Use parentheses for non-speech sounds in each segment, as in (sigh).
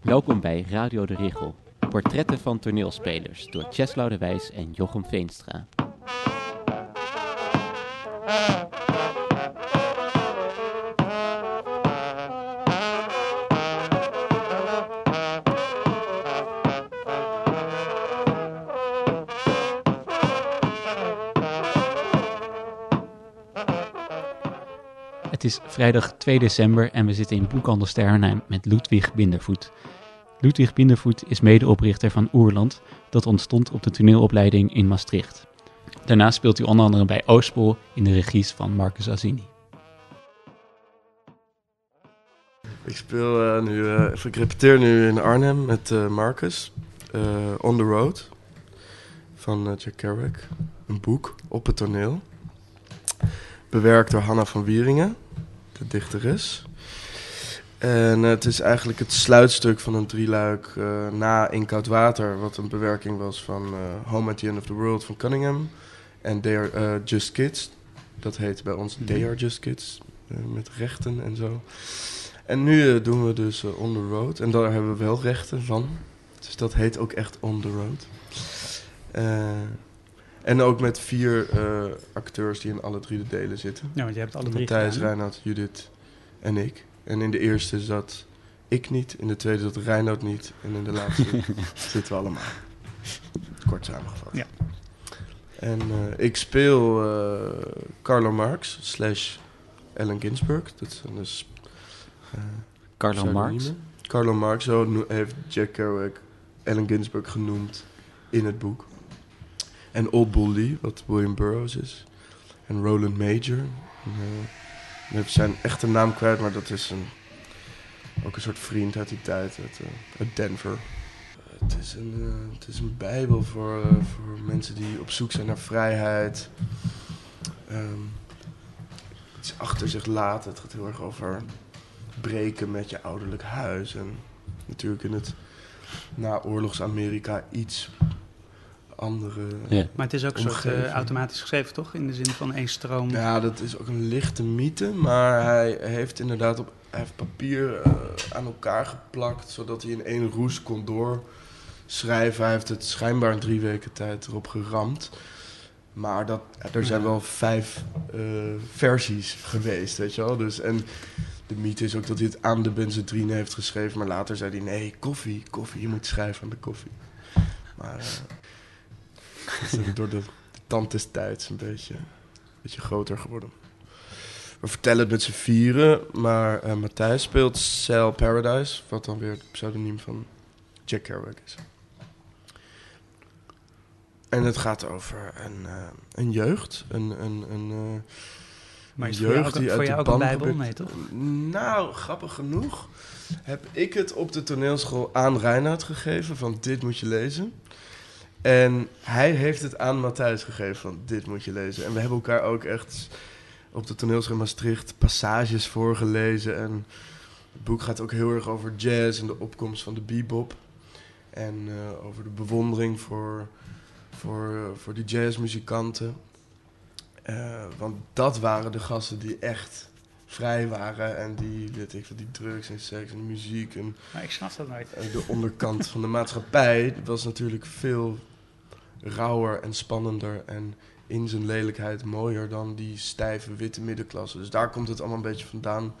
Welkom bij Radio de Richel. Portretten van toneelspelers door Cheslau de Wijs en Jochem Veenstra. Het is vrijdag 2 december en we zitten in Boekhandel Sternheim met Ludwig Bindervoet. Ludwig Bindervoet is medeoprichter van Oerland, dat ontstond op de toneelopleiding in Maastricht. Daarna speelt hij onder andere bij Oostpol in de regies van Marcus Azini. Ik speel eh, nu, eh, ik repeteer nu in Arnhem met eh, Marcus. On the Road van Jack Kerouac. Een boek op het toneel. Bewerkt door Hanna van Wieringen, de dichteres. En eh, het is eigenlijk het sluitstuk van een drieluik eh, na In Koud Water, wat een bewerking was van eh, Home at the End of the World van Cunningham. En They Are Just Kids. Dat heet bij ons They Are Just Kids, met rechten en zo. En nu doen we dus On the Road. En daar hebben we wel rechten van. Dus dat heet ook echt On the Road. Eh, en ook met vier eh, acteurs die in alle drie de delen zitten. Ja, want je hebt alle drie Matthijs? Reinoud, Judith en ik. En in de eerste zat ik niet, in de tweede zat Reinoud niet. En in de laatste (laughs) zitten we allemaal. Kort samengevat. Ja. En eh, ik speel eh, Carlo Marx slash Allen Ginsberg. Dat zijn dus... eh, Carlo Marx. Carlo Marx, zo heeft Jack Kerouac Allen Ginsberg genoemd in het boek. En Old Bull wat William Burroughs is. En Roland Major. En, heb zijn echte naam kwijt, maar dat is een, ook een soort vriend uit die tijd, uit, eh, uit Denver. Het is een, eh, het is een bijbel voor, voor mensen die op zoek zijn naar vrijheid. Ehm, iets achter zich laten. Het gaat heel erg over breken met je ouderlijk huis. En natuurlijk in het naoorlogs-Amerika iets andere... Ja. Maar het is ook een soort eh, Omgeving. automatisch geschreven, toch? In de zin van één stroom. Ja, dat is ook een lichte mythe, maar hij heeft inderdaad op hij heeft papier eh, aan elkaar geplakt, zodat hij in één roes kon doorschrijven. Hij heeft het schijnbaar in drie weken tijd erop geramd. Maar dat, er zijn wel vijf eh, versies geweest, weet je wel. Dus, en de mythe is ook dat hij het aan de benzodrine heeft geschreven, maar later zei hij, nee, koffie, koffie, je moet schrijven aan de koffie. Maar eh, (laughs) door de, tand des tijds een beetje, een beetje groter geworden. We vertellen het met z'n vieren, maar eh, Matthijs speelt Cell Paradise, wat dan weer het pseudoniem van Jack Kerouac is. En het gaat over een, eh, een jeugd, een, een, een, eh, maar is het voor jou ook, voor jou een bijbel? Nee, toch? Nou, grappig genoeg heb ik het op de toneelschool aan Reinoud gegeven van dit moet je lezen. En hij heeft het aan Matthijs gegeven van dit moet je lezen. En we hebben elkaar ook echt op de toneelschool in Maastricht passages voorgelezen. En het boek gaat ook heel erg over jazz en de opkomst van de bebop. En eh, over de bewondering voor, voor, eh, voor die jazzmuzikanten. Eh, want dat waren de gasten die echt vrij waren en die, weet ik, die drugs en seks en muziek en Maar ik snap dat nooit. de onderkant van de maatschappij was natuurlijk veel rauwer en spannender en in zijn lelijkheid mooier dan die stijve witte middenklasse. Dus daar komt het allemaal een beetje vandaan.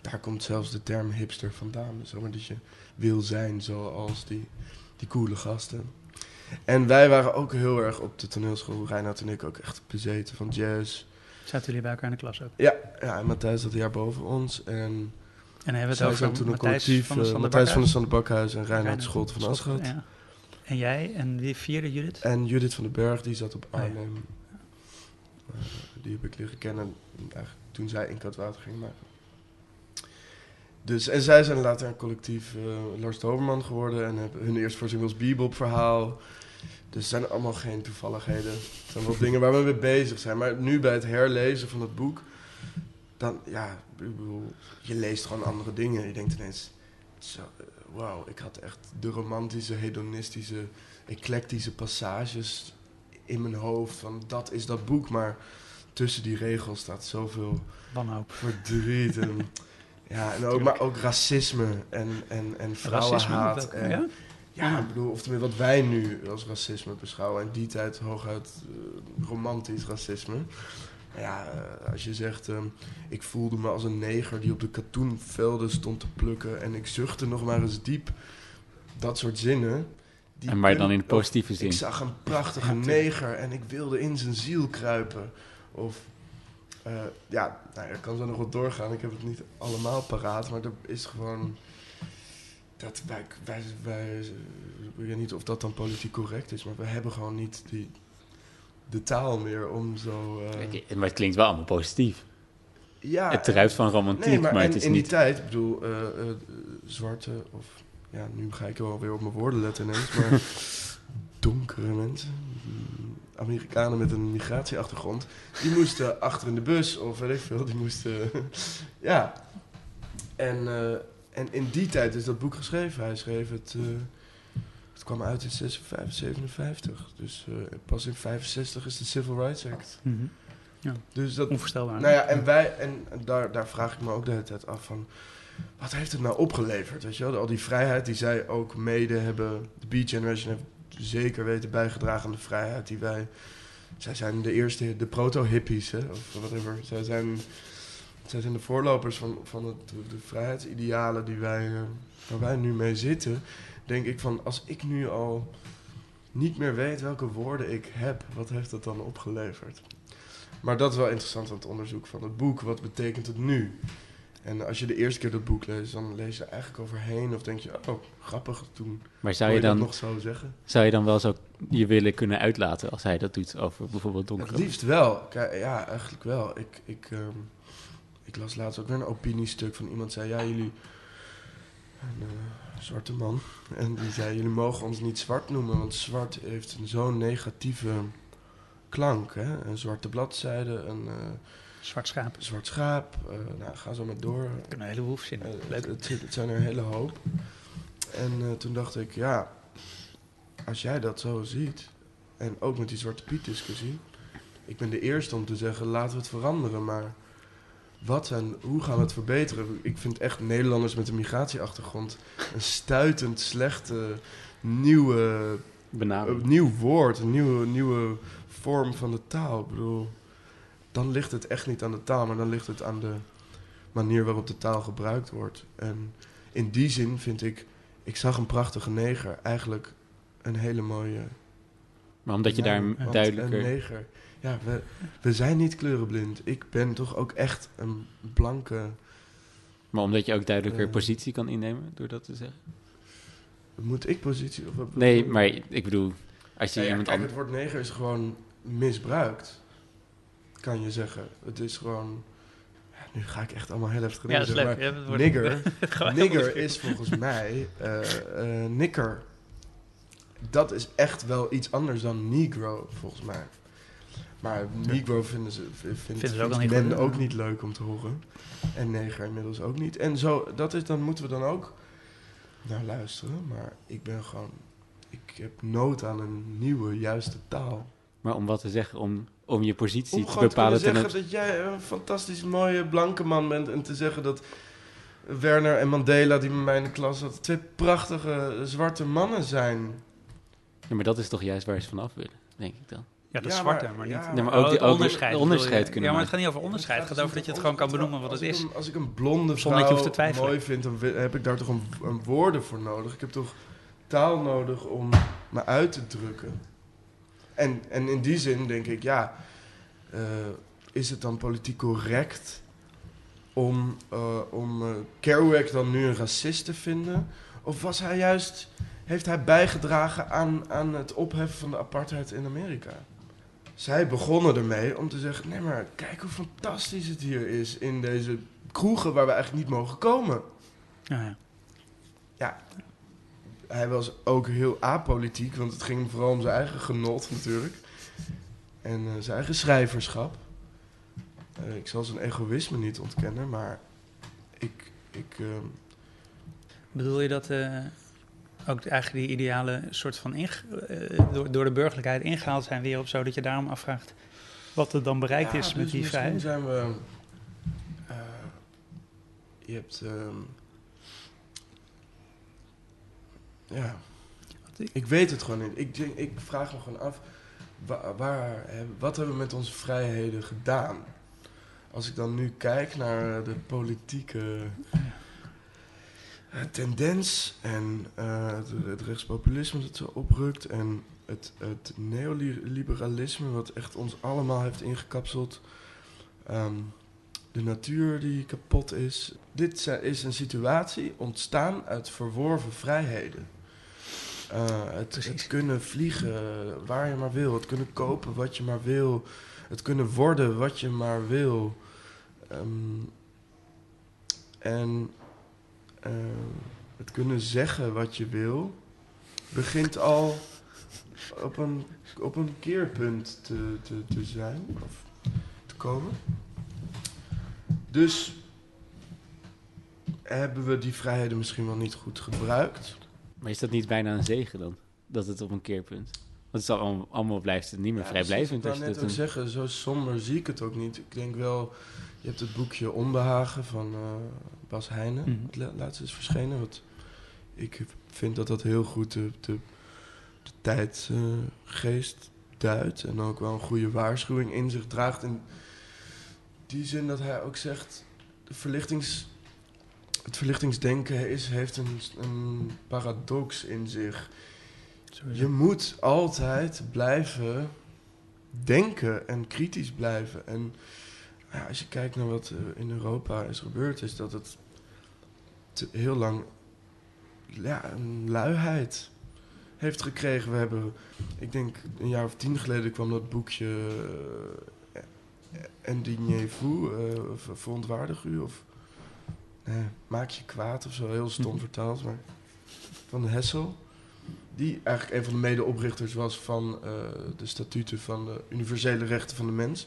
Daar komt zelfs de term hipster vandaan. Dus dat je wil zijn zoals die, die coole gasten. En wij waren ook heel erg op de toneelschool, Reinoud en ik, ook echt bezeten van jazz. Zaten jullie bij elkaar in de klas ook? Ja, ja en Matthijs zat een jaar boven ons. En En hebben we het over toen een Matthijs collectief, van de eh, Matthijs van de Bakhuis. Sander Bakhuis en Reinoud Scholte van Aschot. Ja. En jij en die vierde Judith? En Judith van den Berg, die zat op Oh ja. Arnhem. Eh, die heb ik leren kennen toen zij in Katwater ging maken. Dus, en zij zijn later een collectief eh Lars Doberman geworden en hebben hun eerste voorstelling was Bebop verhaal. Dus het zijn allemaal geen toevalligheden. Het zijn wel (laughs) dingen waar we mee bezig zijn. Maar nu bij het herlezen van het boek, dan ja, ik bedoel, je leest gewoon andere dingen. Je denkt ineens, zo, eh, wauw, ik had echt de romantische, hedonistische, eclectische passages in mijn hoofd van dat is dat boek. Maar tussen die regels staat zoveel Wanhoop. verdriet. En, (laughs) ja, en ook, maar ook racisme en, en, en vrouwenhaat. En, ja? ja, ik bedoel, of tenminste wat wij nu als racisme beschouwen. In die tijd hooguit eh, romantisch racisme. Ja, eh, als je zegt, ehm, ik voelde me als een neger die op de katoenvelden stond te plukken en ik zuchtte nog maar eens diep. Dat soort zinnen. die En maar dan in de positieve zin. Ik zag een prachtige neger en ik wilde in zijn ziel kruipen. Of, eh, ja, nou, ik kan zo nog wat doorgaan. Ik heb het niet allemaal paraat, maar er is gewoon... Dat wij, wij, wij, ik weet niet of dat dan politiek correct is, maar we hebben gewoon niet die, de taal meer om zo... Kijk, Maar het klinkt wel allemaal positief. ja, het ruikt van romantiek, Nee, maar, maar, en het is in die niet... tijd, ik bedoel, eh, zwarte of... Ja, nu ga ik wel weer op mijn woorden letten ineens, maar (laughs) donkere mensen, mm, Amerikanen met een migratieachtergrond, die moesten achter in de bus of weet ik veel, die moesten... (laughs) ja. En, en in die tijd is dat boek geschreven. Hij schreef het... kwam uit in 56, 57. Dus eh, pas in 65 is de Civil Rights Act. Mhm. Dus dat, Onvoorstelbaar. nou ja, en wij, en daar, daar vraag ik me ook de hele tijd af van, wat heeft het nou opgeleverd? Weet je wel, al die vrijheid die zij ook mede hebben, de Beat Generation heeft zeker weten bijgedragen aan de vrijheid die wij, zij zijn de eerste, de proto-hippies, of whatever. Zij zijn, zij zijn de voorlopers van, van het, de vrijheidsidealen die wij, eh, waar wij nu mee zitten. Denk ik van, als ik nu al niet meer weet welke woorden ik heb, wat heeft dat dan opgeleverd? Maar dat is wel interessant aan het onderzoek van het boek. Wat betekent het nu? En als je de eerste keer dat boek leest, dan lees je er eigenlijk overheen. Of denk je, oh, grappig, toen Maar zou je, dan, nog zo zeggen. zou je dan wel zo je willen kunnen uitlaten als hij dat doet over bijvoorbeeld Het donkere... liefst wel. Ja, eigenlijk wel. Ik, ik, ehm, ik las laatst ook weer een opiniestuk van iemand zei, ja, jullie... Een eh, zwarte man. En die zei, jullie mogen ons niet zwart noemen, want zwart heeft zo'n negatieve klank. Hè? Een zwarte bladzijde, een eh, Zwart schaap. zwart schaap. eh, nou, ga zo maar door. Ik kan een hele hoef zinnen. Eh, Leuk. Het, het zijn er een hele hoop. En toen dacht ik, ja, als jij dat zo ziet, en ook met die Zwarte Piet discussie, ik ben de eerste om te zeggen, laten we het veranderen, maar wat zijn, hoe gaan we het verbeteren? Ik vind echt Nederlanders met een migratieachtergrond een stuitend slechte nieuwe, benadering. een nieuw woord, een nieuwe, nieuwe vorm van de taal. Ik bedoel, dan ligt het echt niet aan de taal, maar dan ligt het aan de manier waarop de taal gebruikt wordt. En in die zin vind ik, ik zag een prachtige neger eigenlijk een hele mooie. Maar omdat je daar duidelijker... Een neger. Ja, we, we zijn niet kleurenblind. Ik ben toch ook echt een blanke. Maar omdat je ook duidelijker Eh. positie kan innemen door dat te zeggen? Moet ik positie? Of wat Nee, maar ik bedoel, als je Nou ja, iemand kijk, anders... het woord neger is gewoon misbruikt. Kan je zeggen. Het is gewoon. Ja, nu ga ik echt allemaal heel heftig Ja, dat is dingen leuk. zeggen, Ja, wordt- Nigger. (laughs) Nigger is volgens mij eh, eh, nikker. Dat is echt wel iets anders dan negro, volgens mij. Maar negro vinden ze, vindt, Vinden ze ook vindt men goed, ook ja. niet leuk om te horen. En neger inmiddels ook niet. En zo, dat is, dan moeten we dan ook naar luisteren. Maar ik ben gewoon... Ik heb nood aan een nieuwe, juiste taal. Maar om wat te zeggen, om, om je positie Om te te bepalen... kunnen ten zeggen dat jij een fantastisch mooie blanke man bent. En te zeggen dat Werner en Mandela, die met mij in de klas zaten, twee prachtige zwarte mannen zijn. Ja, maar dat is toch juist waar ze vanaf willen, denk ik dan. Ja, dat Ja, zwarte, maar- maar, ja, niet... maar- Nee, maar Oh, ook, het die, onderscheid. je? onderscheid kunnen Ja, maar het maken. gaat niet over onderscheid. Het gaat over dat je het gewoon kan benoemen wat het is. Een, als ik een blonde Zonder dat je hoeft te vrouw twijfelen. mooi vind, dan heb ik daar toch een, een woorden voor nodig. Ik heb toch taal nodig om me uit te drukken. En, en in die zin denk ik, ja, eh, is het dan politiek correct om, eh, om eh, Kerouac dan nu een racist te vinden? Of was hij juist, heeft hij bijgedragen aan, aan het opheffen van de apartheid in Amerika? Zij begonnen ermee om te zeggen: nee, maar kijk hoe fantastisch het hier is in deze kroegen waar we eigenlijk niet mogen komen. Ja, ja. Hij was ook heel apolitiek, want het ging hem vooral om zijn eigen genot natuurlijk. En eh, zijn eigen schrijverschap. Eh, ik zal zijn egoïsme niet ontkennen, maar ik. ik ehm, Bedoel je dat... eh, ook eigenlijk die idealen soort van inge- eh, door, door de burgerlijkheid ingehaald zijn weer of zo, dat je daarom afvraagt wat er dan bereikt Ja, is met dus die vrijheid. zijn we... eh, je hebt... ehm, ja, ik- weet het gewoon niet. Ik, denk, ik vraag me gewoon af, wa- waar, heb- wat hebben we met onze vrijheden gedaan? Als ik dan nu kijk naar de politieke eh, tendens en eh, het, het rechtspopulisme dat zo oprukt en het, het neoliberalisme wat echt ons allemaal heeft ingekapseld. Ehm, de natuur die kapot is. Dit is een situatie ontstaan uit verworven vrijheden. Eh, het kunnen vliegen waar je maar wil. Het kunnen kopen wat je maar wil. Het kunnen worden wat je maar wil. Ehm, en eh, het kunnen zeggen wat je wil, begint al op een, op een keerpunt te, te, te zijn of te komen. Dus hebben we die vrijheden misschien wel niet goed gebruikt. Maar is dat niet bijna een zegen dan? Dat het op een keerpunt... Want het is allemaal, blijft het niet meer Ja, vrijblijvend. Ik wou net ook een- zeggen, zo somber zie ik het ook niet. Ik denk wel, je hebt het boekje Onbehagen van eh, Bas Heijnen. Mhm. Het la- laatste is verschenen. Wat ik vind dat dat heel goed de, de, de tijdgeest duidt. En ook wel een goede waarschuwing in zich draagt. In die zin dat hij ook zegt, de verlichtings, het verlichtingsdenken is, heeft een, een paradox in zich. Je moet altijd blijven denken en kritisch blijven. En als je kijkt naar wat in Europa is gebeurd, is dat het te- heel lang ja, een luiheid heeft gekregen. We hebben, ik denk een jaar of tien geleden kwam dat boekje uh, Indignez-vous, eh, of Verontwaardig u, of nee, Maak je kwaad of zo, heel stom (laughs) vertaald, maar van de Hessel die eigenlijk een van de medeoprichters was van eh, de statuten van de universele rechten van de mens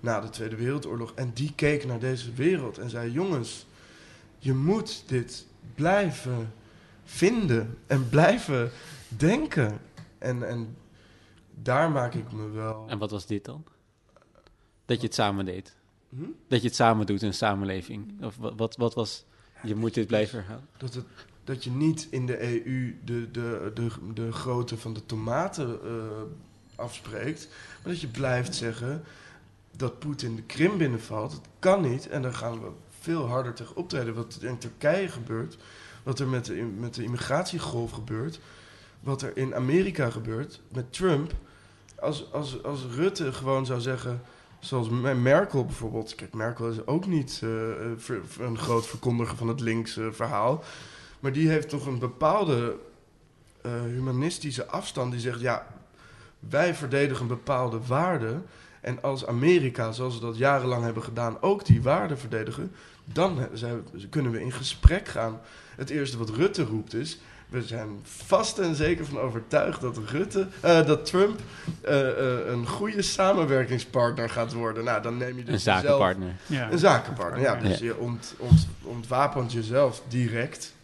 na de Tweede Wereldoorlog. En die keek naar deze wereld en zei: Jongens, je moet dit blijven vinden en blijven denken. En, en daar maak ik me wel. En wat was dit dan? Dat je het samen deed. Hm? Dat je het samen doet in een samenleving. Of wat, wat, wat was... Je moet dit blijven herhalen. Dat, het, dat je niet in de EU de, de, de, de grootte van de tomaten eh, afspreekt. Maar dat je blijft zeggen dat Poetin de Krim binnenvalt. Dat kan niet. En dan gaan we veel harder tegen optreden. Wat er in Turkije gebeurt. Wat er met de, met de immigratiegolf gebeurt. Wat er in Amerika gebeurt met Trump. Als, als, als Rutte gewoon zou zeggen... Zoals Merkel bijvoorbeeld. Kijk, Merkel is ook niet ver, ver, een groot verkondiger van het linkse verhaal. Maar die heeft toch een bepaalde uh, humanistische afstand. Die zegt, ja, wij verdedigen bepaalde waarden. En als Amerika, zoals ze dat jarenlang hebben gedaan, ook die waarden verdedigen... dan zijn, kunnen we in gesprek gaan. Het eerste wat Rutte roept is... We zijn vast en zeker van overtuigd dat Rutte, uh, dat Trump uh, uh, een goede samenwerkingspartner gaat worden. Nou, dan neem je dus een zakenpartner. Jezelf, ja. Een zakenpartner, ja. Dus ja. je ont, ont, ontwapent jezelf direct.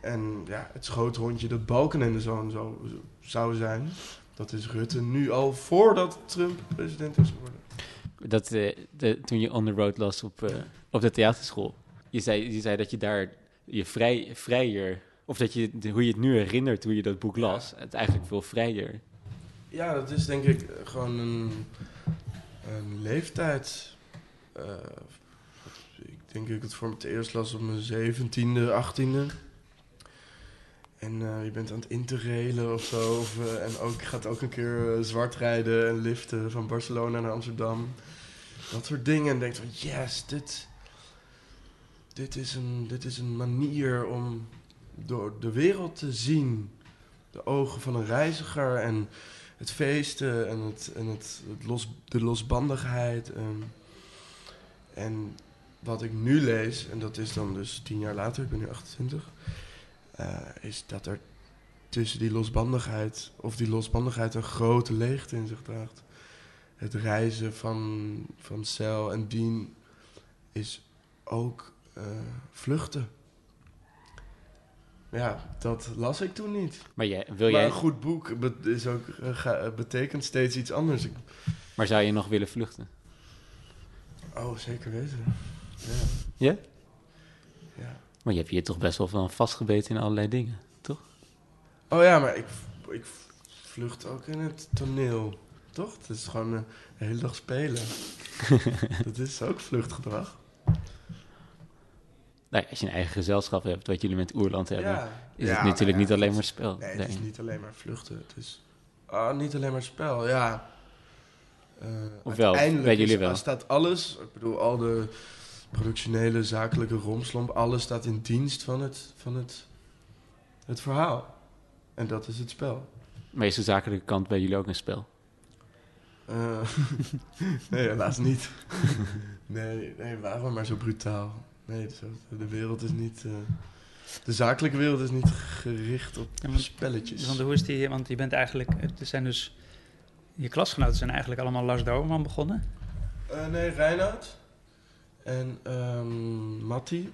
En ja, het schoothondje dat Balkenende zo, zo zou zijn, dat is Rutte nu al voordat Trump president is geworden. Dat, de, toen je on the road las op, op de theaterschool, je zei, je zei dat je daar je vrij, vrijer of dat je, hoe je het nu herinnert, hoe je dat boek las, het eigenlijk veel vrijer. Ja, dat is denk ik gewoon een, een leeftijd. Uh, ik denk dat ik het voor het eerst las op mijn zeventiende, achttiende. En uh, je bent aan het interrailen of zo. Uh, en ook, gaat ook een keer zwart rijden en liften van Barcelona naar Amsterdam. Dat soort dingen. En denkt van, yes, dit, dit, is een, dit is een manier om door de wereld te zien. De ogen van een reiziger en het feesten en, het, en het, het los, de losbandigheid. En, en wat ik nu lees, en dat is dan dus tien jaar later, ik ben nu 28, uh, is dat er tussen die losbandigheid, of die losbandigheid een grote leegte in zich draagt. Het reizen van, van cel en dien is ook uh, vluchten. ja, dat las ik toen niet. Maar jij, wil maar jij, een goed boek is ook, eh, eh, betekent steeds iets anders. Ik- maar zou je nog willen vluchten? oh, zeker weten. Ja. Ja? Maar je hebt je toch best wel van vastgebeten in allerlei dingen, toch? Oh ja, maar ik, ik vlucht ook in het toneel. Toch? Het is gewoon eh, de hele dag spelen. (laughs) dat is ook vluchtgedrag. Nou als je een eigen gezelschap hebt, wat jullie met Oerland hebben, Ja. is Ja, het natuurlijk ja, niet alleen maar spel. Nee, het is niet alleen maar vluchten. Het is ah, niet alleen maar spel, ja. Eh, Of wel, uiteindelijk bij jullie wel? staat alles, ik bedoel, al de productionele, zakelijke romslomp, alles staat in dienst van het, van het, het verhaal. En dat is het spel. Maar is de zakelijke kant bij jullie ook een spel? Eh, (laughs) nee, helaas niet. (laughs) nee, nee, waarom maar zo brutaal? Nee, de wereld is niet... eh, de zakelijke wereld is niet gericht op Ja, want- spelletjes. Want hoe is die, want je bent eigenlijk, het zijn dus, je klasgenoten zijn eigenlijk allemaal Lars Doberman begonnen. Eh, nee, Reinoud. En ehm Matti.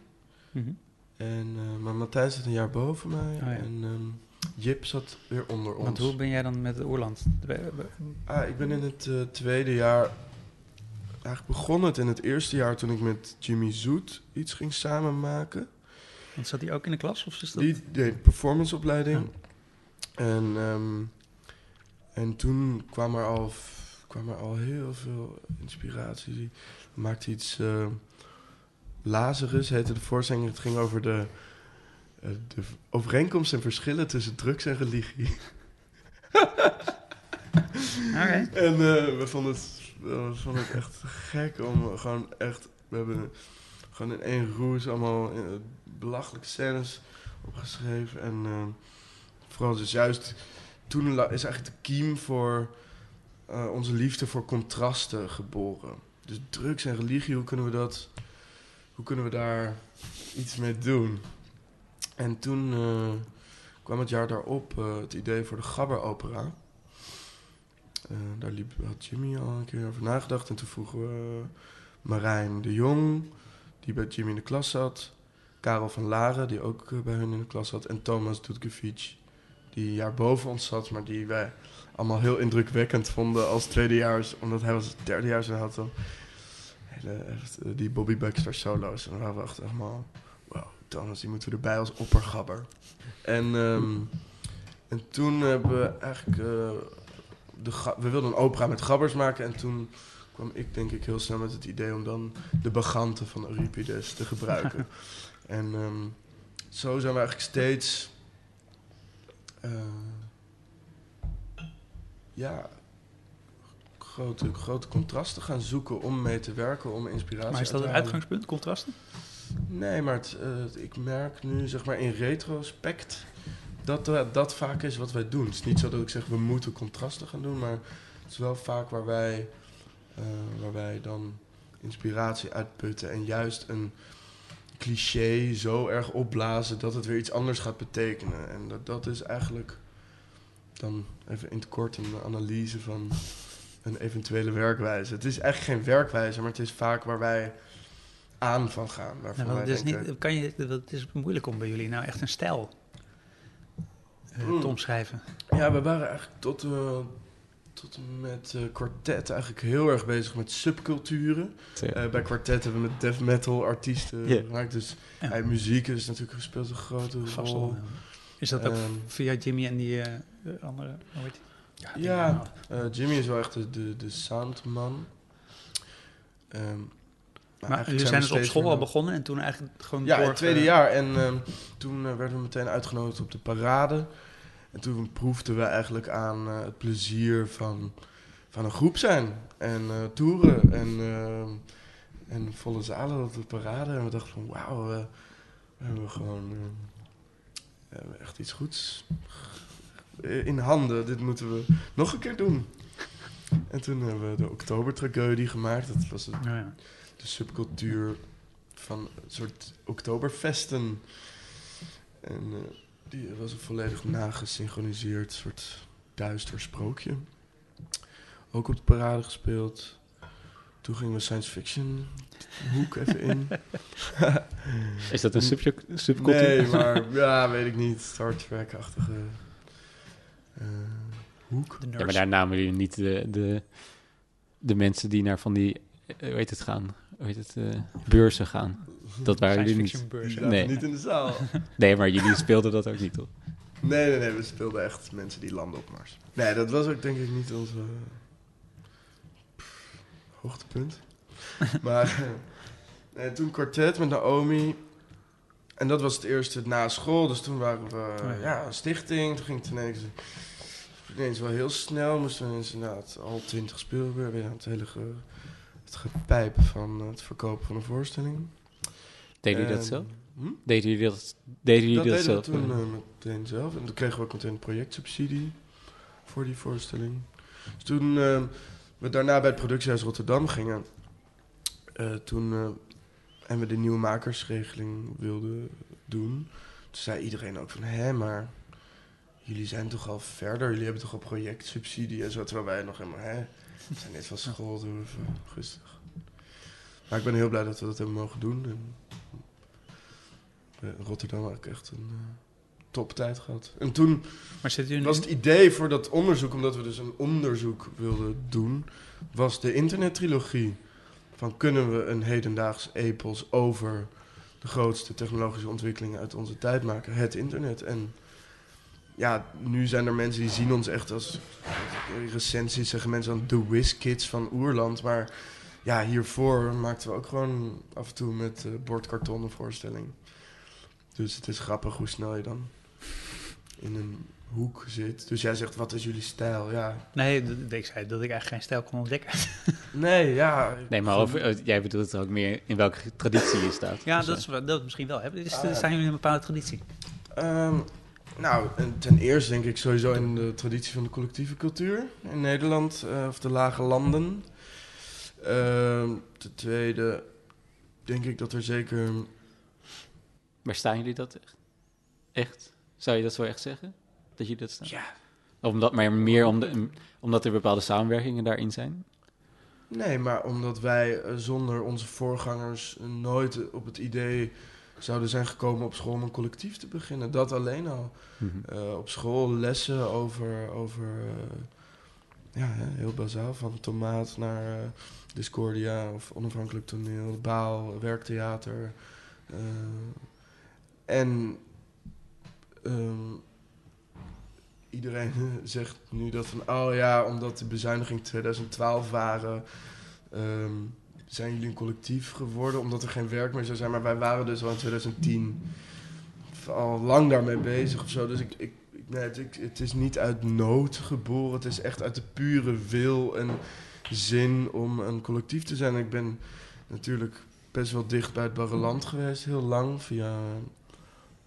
Mhm. En, eh, maar Matthijs zit een jaar boven mij. Oh ja. En ehm, Jip zat weer onder ons. Want hoe ben jij dan met Oerland? Ah, ik ben in het eh, tweede jaar... Eigenlijk begon het in het eerste jaar toen ik met Jimmy Zoet iets ging samenmaken. Want zat hij ook in de klas of is dat? Die deed performanceopleiding. En, ehm, en toen kwam er, al, kwam er al heel veel inspiratie. Maakte iets... eh Lazarus heette de voorstelling. Het ging over de, eh, de overeenkomsten en verschillen tussen drugs en religie. (laughs) Oké. En eh, we, vonden het, we vonden het echt gek om gewoon echt... We hebben gewoon in één roes allemaal belachelijke scènes opgeschreven. En vooral dus juist toen is eigenlijk de kiem voor eh, onze liefde voor contrasten geboren. Dus drugs en religie, hoe kunnen we dat... Hoe kunnen we daar iets mee doen? En toen eh, kwam het jaar daarop eh, het idee voor de Gabber-opera. Daar liep, had Jimmy al een keer over nagedacht. En toen vroegen we Marijn de Jong, die bij Jimmy in de klas zat. Karel van Laren, die ook bij hun in de klas zat. En Thomas Dudkevic, die jaar boven ons zat, maar die wij allemaal heel indrukwekkend vonden als tweedejaars. Omdat hij was derdejaars en had dan hele, echt, eh, die Bobby Baxter solo's. En dan waren we echt helemaal, wow, Thomas, die moeten we erbij als oppergabber. En, ehm, en toen hebben we eigenlijk... eh, de we wilden een opera met gabbers maken en toen kwam ik denk ik heel snel met het idee om dan de baganten van Euripides te gebruiken. (laughs) en ehm, zo zijn we eigenlijk steeds eh, ja, grote, grote contrasten gaan zoeken om mee te werken, om inspiratie Maar is dat het halen. uitgangspunt, contrasten? Nee, maar het, eh, ik merk nu, zeg maar, in retrospect dat eh, dat vaak is wat wij doen. Het is niet zo dat ik zeg, we moeten contrasten gaan doen, maar het is wel vaak waar wij, eh, waar wij dan inspiratie uitputten en juist een cliché zo erg opblazen dat het weer iets anders gaat betekenen. En dat, dat is eigenlijk dan even in het kort een analyse van een eventuele werkwijze. Het is eigenlijk geen werkwijze, maar het is vaak waar wij aan van gaan. Waarvan Nou, want wij het, is denken, niet, kan je, het is moeilijk om bij jullie nou echt een stijl eh, Mm. te omschrijven. Ja, we waren eigenlijk tot, eh, tot en met eh kwartet eigenlijk heel erg bezig met subculturen. Eh, bij kwartet hebben we met death metal artiesten Ja. gemaakt. Dus Ja. muziek is natuurlijk gespeeld een grote Vast rol. ja. Is dat ook Ehm, via Jimmy en die eh, de andere, hoe heet die? Ja, Ja, eh, Jimmy is wel echt de, de, de soundman. Ehm, maar Maar eigenlijk jullie zijn we dus op school al begonnen en toen eigenlijk gewoon Ja, in door... het tweede jaar. En ehm, toen eh, werden we meteen uitgenodigd op de parade. En toen proefden we eigenlijk aan eh, het plezier van, van een groep zijn. En eh toeren. En, ehm, en volle zalen op de parade. En we dachten van wauw, we, we hebben gewoon we hebben echt iets goeds in handen. Dit moeten we nog een keer doen. En toen hebben we de Oktobertragedie gemaakt. Dat was het ja. de subcultuur van een soort oktoberfesten. En eh, die was een volledig nagesynchroniseerd soort duister sprookje. Ook op de parade gespeeld. Toen gingen we science fiction hoek even in. (laughs) Is dat een sub subcultuur? Nee, (laughs) maar ja, weet ik niet. Star Trek-achtige eh, hoek. Ja, maar daar namen jullie niet de, de, de mensen die naar van die, eh, hoe heet het gaan, hoe heet het, eh, beurzen gaan. Dat waren Science jullie niet. beurzen. Nee. niet in de zaal. (laughs) Nee, maar jullie speelden dat ook niet, toch? Nee, nee, nee. We speelden echt mensen die landen op Mars. Nee, dat was ook denk ik niet onze hoogtepunt. (laughs) maar nee, toen kwartet met Naomi. En dat was het eerste na school. Dus toen waren we ja. ja, een stichting. Toen ging het ineens, ineens wel heel snel. Moesten we ineens inderdaad al twintig speelbeurten. Ja, het hele ge, het gepijp van het verkopen van een voorstelling. Deden jullie dat zelf? Hm? Deden jullie dat, deden jullie Dat dat, deden we toen eh, meteen zelf. En toen kregen we ook meteen een projectsubsidie voor die voorstelling. Dus toen eh, we daarna bij het productiehuis Rotterdam gingen... eh, toen, eh, en we de nieuwe makersregeling wilden doen... toen zei iedereen ook van... hé, maar jullie zijn toch al verder? Jullie hebben toch al projectsubsidie en zo... terwijl wij nog helemaal... hè, we zijn net van school, doen rustig. Maar ik ben heel blij dat we dat hebben mogen doen. En eh, Rotterdam ik echt een toptijd gehad. En toen Maar was het idee voor dat onderzoek, omdat we dus een onderzoek wilden doen, was de internettrilogie. Van kunnen we een hedendaags epos over de grootste technologische ontwikkelingen uit onze tijd maken? Het internet. En ja, nu zijn er mensen die zien ons echt als recensies zeggen mensen aan de WizKids van Oerland. Maar ja, hiervoor maakten we ook gewoon af en toe met eh, bordkarton een voorstelling. Dus het is grappig hoe snel je dan in een hoek zit. Dus jij zegt, wat is jullie stijl? Ja, Nee, ik zei dat ik eigenlijk geen stijl kon ontdekken. (laughs) nee, ja. Nee, maar over, eh, jij bedoelt het ook meer in welke traditie je staat. Ja, Dus, dat, is, dat misschien wel. Hè. Ah, ja. Zijn jullie een bepaalde traditie? Ehm, nou, en ten eerste denk ik sowieso in de traditie van de collectieve cultuur in Nederland, eh, of de lage landen. Ehm, ten tweede denk ik dat er zeker... Maar staan jullie dat echt? Echt? Zou je dat zo echt zeggen? Dat jullie dat staan? Ja, Omdat, maar meer om de, omdat er bepaalde samenwerkingen daarin zijn? nee, maar omdat wij eh, zonder onze voorgangers eh, nooit op het idee zouden zijn gekomen op school om een collectief te beginnen. Dat alleen al. Mhm. Eh, op school lessen over, over ja, heel bazaal, van tomaat naar Discordia of onafhankelijk toneel, baal, werktheater. en ehm, iedereen (laughs) zegt nu dat van, oh ja, omdat de bezuiniging 2012 waren, ehm, zijn jullie een collectief geworden, omdat er geen werk meer zou zijn. Maar wij waren dus al in 2010 al lang daarmee bezig of zo. Dus ik, ik- het is niet uit nood geboren. Het is echt uit de pure wil en zin om een collectief te zijn. Ik ben natuurlijk best wel dicht bij het Barreland geweest, heel lang, via,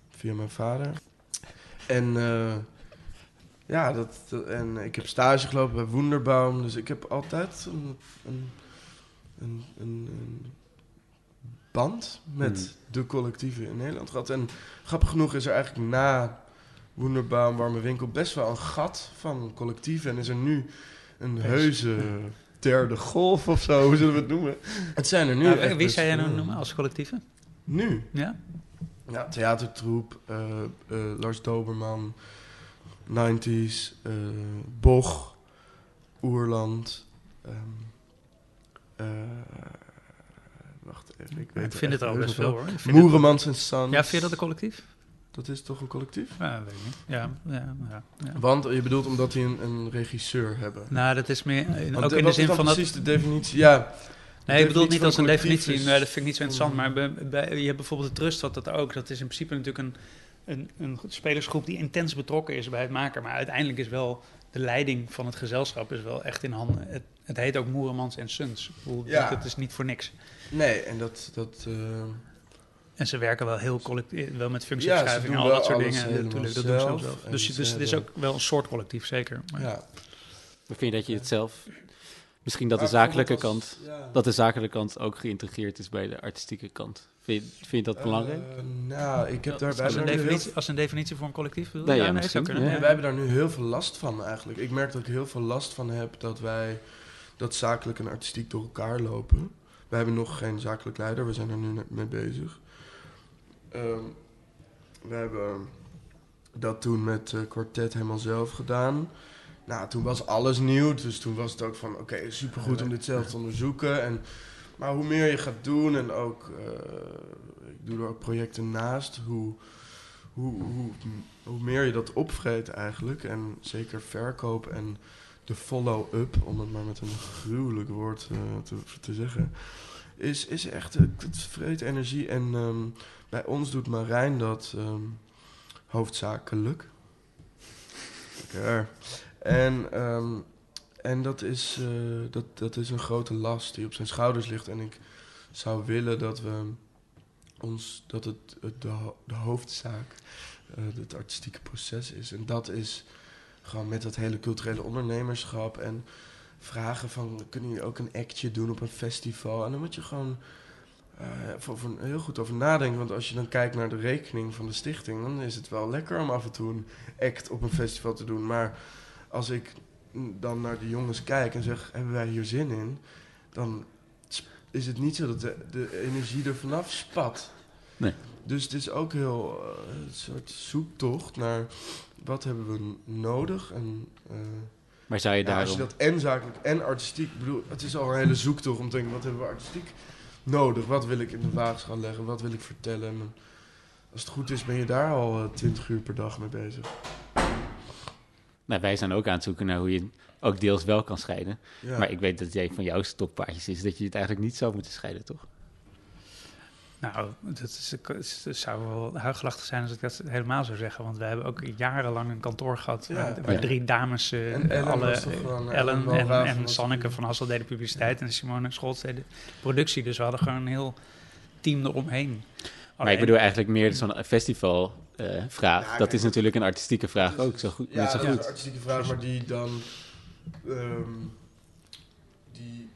via mijn vader. En eh, ja, dat, en ik heb stage gelopen bij Wonderbaum. Dus ik heb altijd een, een, een, een, band met Hmm. de collectieven in Nederland gehad. En grappig genoeg is er eigenlijk na Wonderbaum Warme Winkel best wel een gat van collectieven. En is er nu een heuse (laughs) derde golf of zo, hoe zullen we het noemen? Het zijn er nu Nou, wie best zou jij nou veel. noemen als collectieven? Nu? Ja? Ja, theatertroep, eh, eh, Lars Doberman, 90s, eh, Boch, Oerland. ehm, eh, wacht even, ik weet Ik vind het al best veel hoor. Moeremans en Sons. Ja, vind je dat een collectief? Dat is toch een collectief? Ja, weet ik niet. Ja, ja, ja, ja. Want je bedoelt omdat die een, een regisseur hebben. Nou, dat is meer, ook in de zin van dat... precies de definitie? Ja, Nee, ik bedoel niet als een definitie. is- Nee, dat vind ik niet zo interessant. Mm. Maar bij, bij- je hebt bijvoorbeeld de Trust, wat dat ook. Dat is in principe natuurlijk een, een, een spelersgroep die intens betrokken is bij het maken. Maar uiteindelijk is wel de leiding van het gezelschap is wel echt in handen. Het, het heet ook Moeremans en Sons. Ik bedoel, Ja. Dat is niet voor niks. nee, en dat... dat eh, En ze werken wel heel collectief, wel met Ja, functiebeschrijving ze en al dat soort dingen. Natuurlijk, dat doen ze zelf. Dus, dus het is ook wel een soort collectief, zeker. Maar, ja. Maar vind je dat je het zelf... Misschien dat de zakelijke kant... ja. Dat de zakelijke kant ook geïntegreerd is bij de artistieke kant. Vind je, vind je dat belangrijk? Eh, nou, ik heb Ja, daar, als een definitie, als een definitie voor een collectief bedoel? Nee, ja, nee, misschien. zou kunnen. Wij hebben daar nu heel veel last van eigenlijk. Ik merk dat ik heel veel last van heb dat wij dat zakelijk en artistiek door elkaar lopen. We hebben nog geen zakelijk leider, we zijn er nu net mee bezig. Ehm, we hebben dat toen met uh, kwartet helemaal zelf gedaan. Nou, toen was alles nieuw, dus toen was het ook van, oké, supergoed om dit zelf te onderzoeken. En, maar hoe meer je gaat doen en ook, uh, ik doe er ook projecten naast, hoe, hoe, hoe, hoe meer je dat opvreet eigenlijk. En zeker verkoop en de follow-up, om het maar met een gruwelijk woord uh, te, te zeggen, is, is echt, het vreet energie. En um, bij ons doet Marijn dat um, hoofdzakelijk. Lekker. En, um, en dat, is, uh, dat, dat is een grote last die op zijn schouders ligt. En ik zou willen dat we ons, dat het, het de, de hoofdzaak uh, het artistieke proces is. En dat is gewoon met dat hele culturele ondernemerschap en vragen van kunnen jullie ook een actje doen op een festival? En dan moet je gewoon voor heel goed over nadenken. Want als je dan kijkt naar de rekening van de stichting, dan is het wel lekker om af en toe een act op een festival te doen. Maar als ik dan naar de jongens kijk en zeg, hebben wij hier zin in? Dan is het niet zo dat de, de energie er vanaf spat. Nee. Dus het is ook heel uh, een soort zoektocht naar wat hebben we nodig. En, uh, maar zou je ja, daarom... Als je dat en zakelijk en artistiek... Bedoel, het is al een hele zoektocht om te denken, wat hebben we artistiek nodig? Wat wil ik in de waagschaal leggen? Wat wil ik vertellen? En als het goed is, ben je daar al uh, 20 uur per dag mee bezig. Nou, wij zijn ook aan het zoeken naar hoe je ook deels wel kan scheiden. Ja. Maar ik weet dat een van jouw stokpaardjes is dat je het eigenlijk niet zou moeten scheiden, toch? Nou, dat, is, dat zou wel huigelachtig zijn als ik dat helemaal zou zeggen. Want we hebben ook jarenlang een kantoor gehad Ja. waar, waar Ja. drie dames, uh, En Ellen alle, eh, Ellen en, en Sanneke van Hassel deden publiciteit en Simone Scholz deden productie. Dus we hadden gewoon een heel team eromheen. Maar ik bedoel eigenlijk meer zo'n festivalvraag. Ja, dat is natuurlijk een artistieke vraag Dus- ook. Zo goed, Ja, net zo dat is goed. een artistieke vraag, maar die dan... ehm, die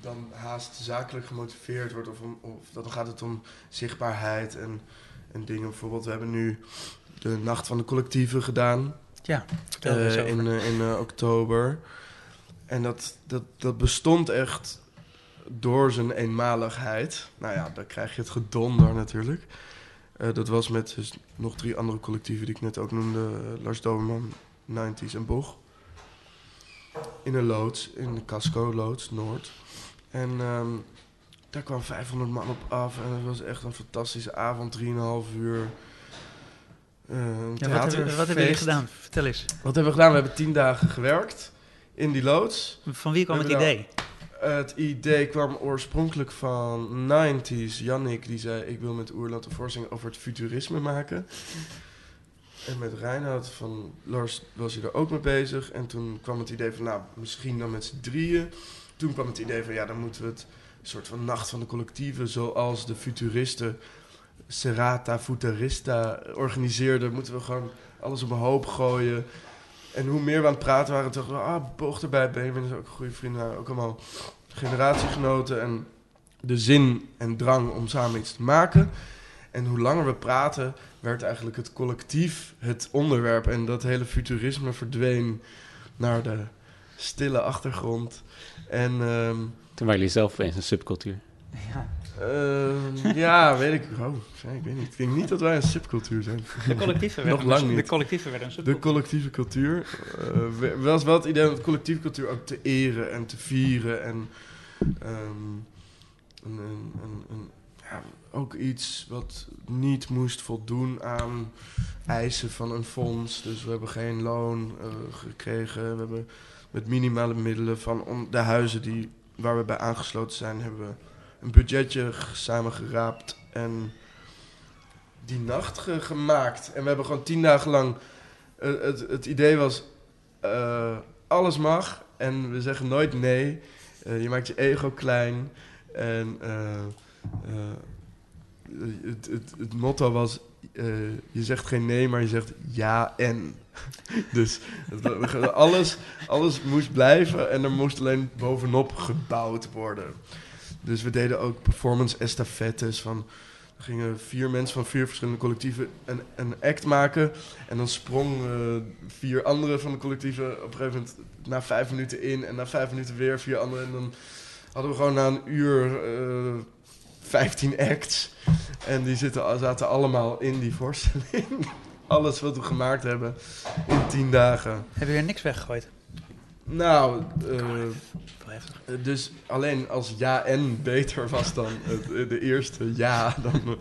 dan haast zakelijk gemotiveerd wordt. Of, om, of dan gaat het om zichtbaarheid en, en dingen. Bijvoorbeeld, we hebben nu de Nacht van de Collectieven gedaan. Ja, eh, in eh, in eh, oktober. En dat, dat, dat bestond echt door zijn eenmaligheid. Nou ja, dan krijg je het gedonder natuurlijk. Eh, dat was met dus nog drie andere collectieven die ik net ook noemde. eh, Lars Doberman, 90s en Boch. In een loods, in de Casco loods, Noord. En ehm, daar kwam 500 man op af. En het was echt een fantastische avond, 3,5 uur. Een Ja, wat, hebben, wat hebben jullie gedaan? Vertel eens. Wat hebben we gedaan? We hebben tien dagen gewerkt in die loods. Van wie kwam het idee? Het idee kwam oorspronkelijk van 90s. Jannik die zei: Ik wil met Oerland een over het futurisme maken. En met Reinhard van Lars was hij er ook mee bezig. En toen kwam het idee van: Nou, misschien dan met z'n drieën. Toen kwam het idee van: Ja, dan moeten we het soort van nacht van de collectieven, zoals de futuristen Serata Futurista organiseerden, moeten we gewoon alles op een hoop gooien. En hoe meer we aan het praten waren, dachten ah, Boog erbij, Benjamin is ook een goede vriend, nou, ook allemaal generatiegenoten en de zin en drang om samen iets te maken. En hoe langer we praten, werd eigenlijk het collectief het onderwerp. En dat hele futurisme verdween naar de stille achtergrond. En ehm, Toen waren jullie zelf opeens een subcultuur. Ehm, ja, weet ik. Oh, ik weet niet. Ik denk niet dat wij een subcultuur zijn. De collectieven Nog werden, lang de niet. collectieven werden een De subcultuur. collectieve cultuur. we- was wel het idee om de collectieve cultuur ook te eren en te vieren. En, ehm, ja, ook iets wat niet moest voldoen aan eisen van een fonds. Dus we hebben geen loon eh, gekregen. We hebben met minimale middelen van de huizen die, waar we bij aangesloten zijn, hebben we een budgetje samengeraapt. En die nacht ge- gemaakt. En we hebben gewoon tien dagen lang eh, het, het idee was, eh, alles mag en we zeggen nooit nee. Eh, je maakt je ego klein. En het, het, het motto was, je zegt geen nee, maar je zegt ja en. (laughs) dus alles, alles moest blijven en er moest alleen bovenop gebouwd worden. Dus we deden ook performance estafettes van Dan gingen vier mensen van vier verschillende collectieven een, een act maken. En dan sprongen vier andere van de collectieven op een gegeven moment na vijf minuten in. En na vijf minuten weer vier anderen. En dan hadden we gewoon na een uur eh 15 acts. En die zitten, zaten allemaal in die voorstelling. (laughs) Alles wat we gemaakt hebben in tien dagen. Heb je er niks weggegooid? Nou, eh, Wel heftig. eh, dus alleen als ja en beter was dan het, eh, de eerste ja. Dan,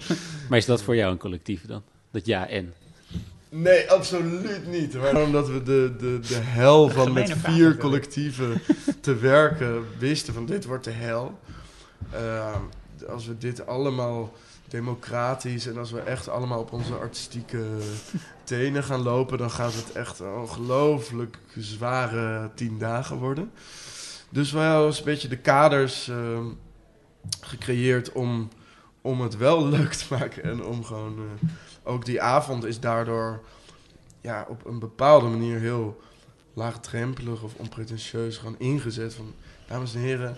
Maar is dat voor jou een collectief dan? Dat ja en? nee, absoluut niet. Maar omdat we de, de, de hel van met vier collectieven te werken wisten van dit wordt de hel. Eh, als we dit allemaal democratisch en als we echt allemaal op onze artistieke tenen gaan lopen, dan gaat het echt een ongelooflijk zware tien dagen worden. Dus hebben eens een beetje de kaders ehm, gecreëerd om, om het wel (laughs) leuk te maken. En om gewoon. eh, ook die avond is daardoor ja, op een bepaalde manier heel laagdrempelig of onpretentieus gewoon ingezet. Van dames en heren.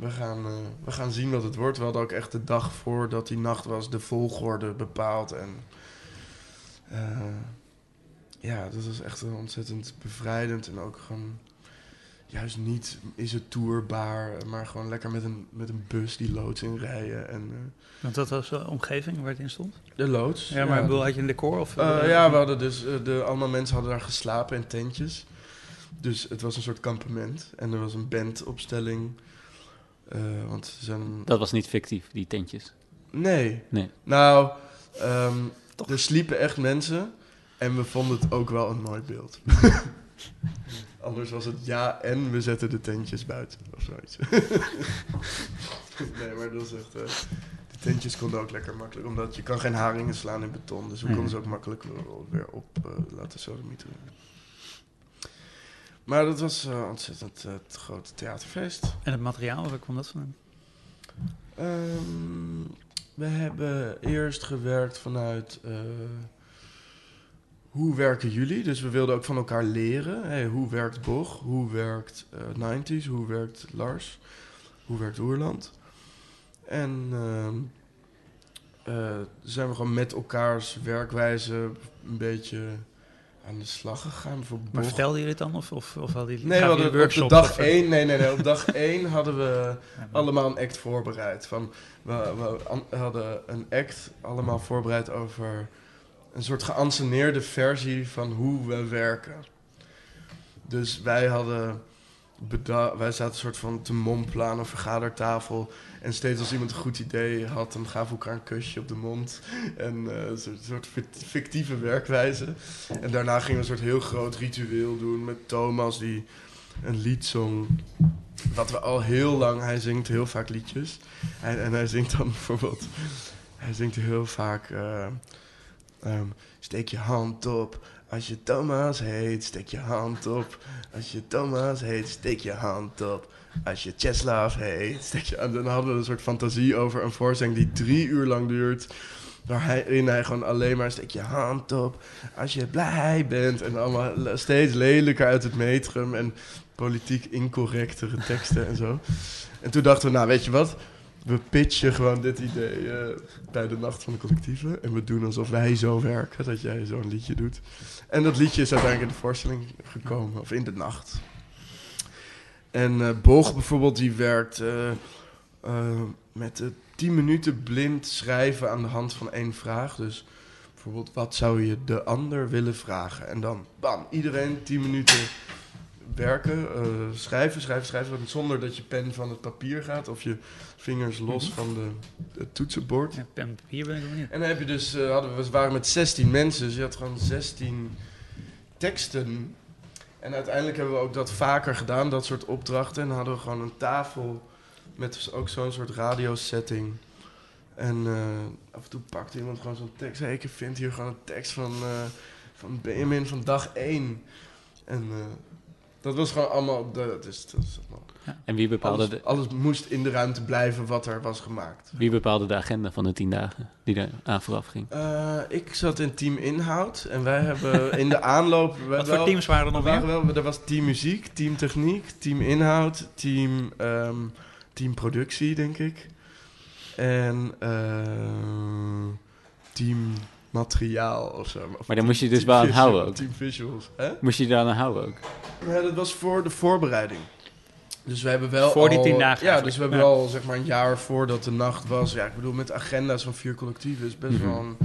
We gaan, eh, we gaan zien wat het wordt. We hadden ook echt de dag voordat die nacht was de volgorde bepaald. En eh, ja, dat was echt ontzettend bevrijdend. En ook gewoon juist niet is het tourbaar, maar gewoon lekker met een, met een bus die loods in rijden. En eh, Want dat was de omgeving waar het in stond? de loods. Ja, maar ik bedoel, had je een decor? Of, ja, we hadden dus, de, allemaal mensen hadden daar geslapen in tentjes. Dus het was een soort kampement. En er was een bandopstelling. Eh, want ze zijn... Dat was niet fictief, die tentjes. Nee. Nee. Nou, ehm, er sliepen echt mensen. En we vonden het ook wel een mooi beeld. (laughs) Anders was het ja en we zetten de tentjes buiten. Of zoiets. nee, maar dat is echt... eh, de tentjes konden ook lekker makkelijk. Omdat je kan geen haringen slaan in beton. Dus we Nee. konden ze ook makkelijk weer- op eh, laten sodemieteren. Maar dat was eh, ontzettend eh, het grote theaterfeest. En het materiaal, waar kwam dat van? Ehm, we hebben eerst gewerkt vanuit eh, hoe werken jullie? Dus we wilden ook van elkaar leren. Hey, hoe werkt Boch? Hoe werkt eh 90s? Hoe werkt Lars? Hoe werkt Oerland? En ehm, eh, zijn we gewoon met elkaars werkwijze een beetje aan de slag gegaan. Maar vertelde je dit dan? Of, of, of hadden jullie Nee, we hadden op dag één, nee, nee, nee, op dag (laughs) één hadden we allemaal een act voorbereid. Van, we, we hadden een act allemaal voorbereid over een soort geanceneerde versie van hoe we werken. Dus wij hadden wij zaten een soort van te mompelen aan een vergadertafel. En steeds als iemand een goed idee had, dan gaven we elkaar een kusje op de mond. En eh, een soort, soort fict- fictieve werkwijze. En daarna gingen we een soort heel groot ritueel doen met Thomas die een lied zong. Wat we al heel lang, hij zingt heel vaak liedjes. En, en hij zingt dan (laughs) bijvoorbeeld, hij zingt heel vaak, eh, ehm, steek je hand op. Als je Thomas heet, steek je hand op. Als je Thomas heet, steek je hand op. Als je Cheslav heet, steek je... En dan hadden we een soort fantasie over een voorstelling die drie uur lang duurt. Waarin hij gewoon alleen maar steek je hand op. Als je blij bent. En allemaal le- steeds lelijker uit het metrum. En politiek incorrectere teksten en zo. En toen dachten we, nou weet je wat? We pitchen gewoon dit idee eh, bij de Nacht van de Collectieven. En we doen alsof wij zo werken, dat jij zo'n liedje doet. En dat liedje is uiteindelijk in de voorstelling gekomen, of in de nacht. En eh Boog bijvoorbeeld, die werkt eh, met eh 10 minuten blind schrijven aan de hand van één vraag. Dus bijvoorbeeld, wat zou je de ander willen vragen? En dan, bam, iedereen 10 minuten werken, eh, schrijven, schrijven, schrijven. Zonder dat je pen van het papier gaat of je vingers los Mhm. van de, het toetsenbord. Ja, pen en papier ben ik wel niet. En dan heb je dus, eh, hadden we, we waren met 16 mensen, dus je had gewoon 16 teksten. En uiteindelijk hebben we ook dat vaker gedaan, dat soort opdrachten. En dan hadden we gewoon een tafel met ook zo'n soort radiosetting. En eh, af en toe pakte iemand gewoon zo'n tekst. Hey, ik vind hier gewoon een tekst van, eh, van Benjamin van dag 1. En dat was gewoon allemaal... De, dat is allemaal- En wie bepaalde, alles, de, alles moest in de ruimte blijven wat er was gemaakt. wie bepaalde de agenda van de tien dagen die er aan vooraf ging? Eh, ik zat in team inhoud en wij hebben in de aanloop... we (laughs) Wat wel- voor teams waren er we nog waren meer? wel, er was team muziek, team techniek, team inhoud, team, ehm, team productie, denk ik. En eh, team materiaal of zo. Of Maar daar moest je dus wel aan houden ook. Team visuals. Hè? Moest je daar aan houden ook? Ja, dat was voor de voorbereiding. Dus we hebben wel Voor die al- tien dagen Ja, dus we hebben Ja. wel zeg maar een jaar voordat de nacht was. Ja, ik bedoel met agenda's van vier collectieven is best Mhm. wel een,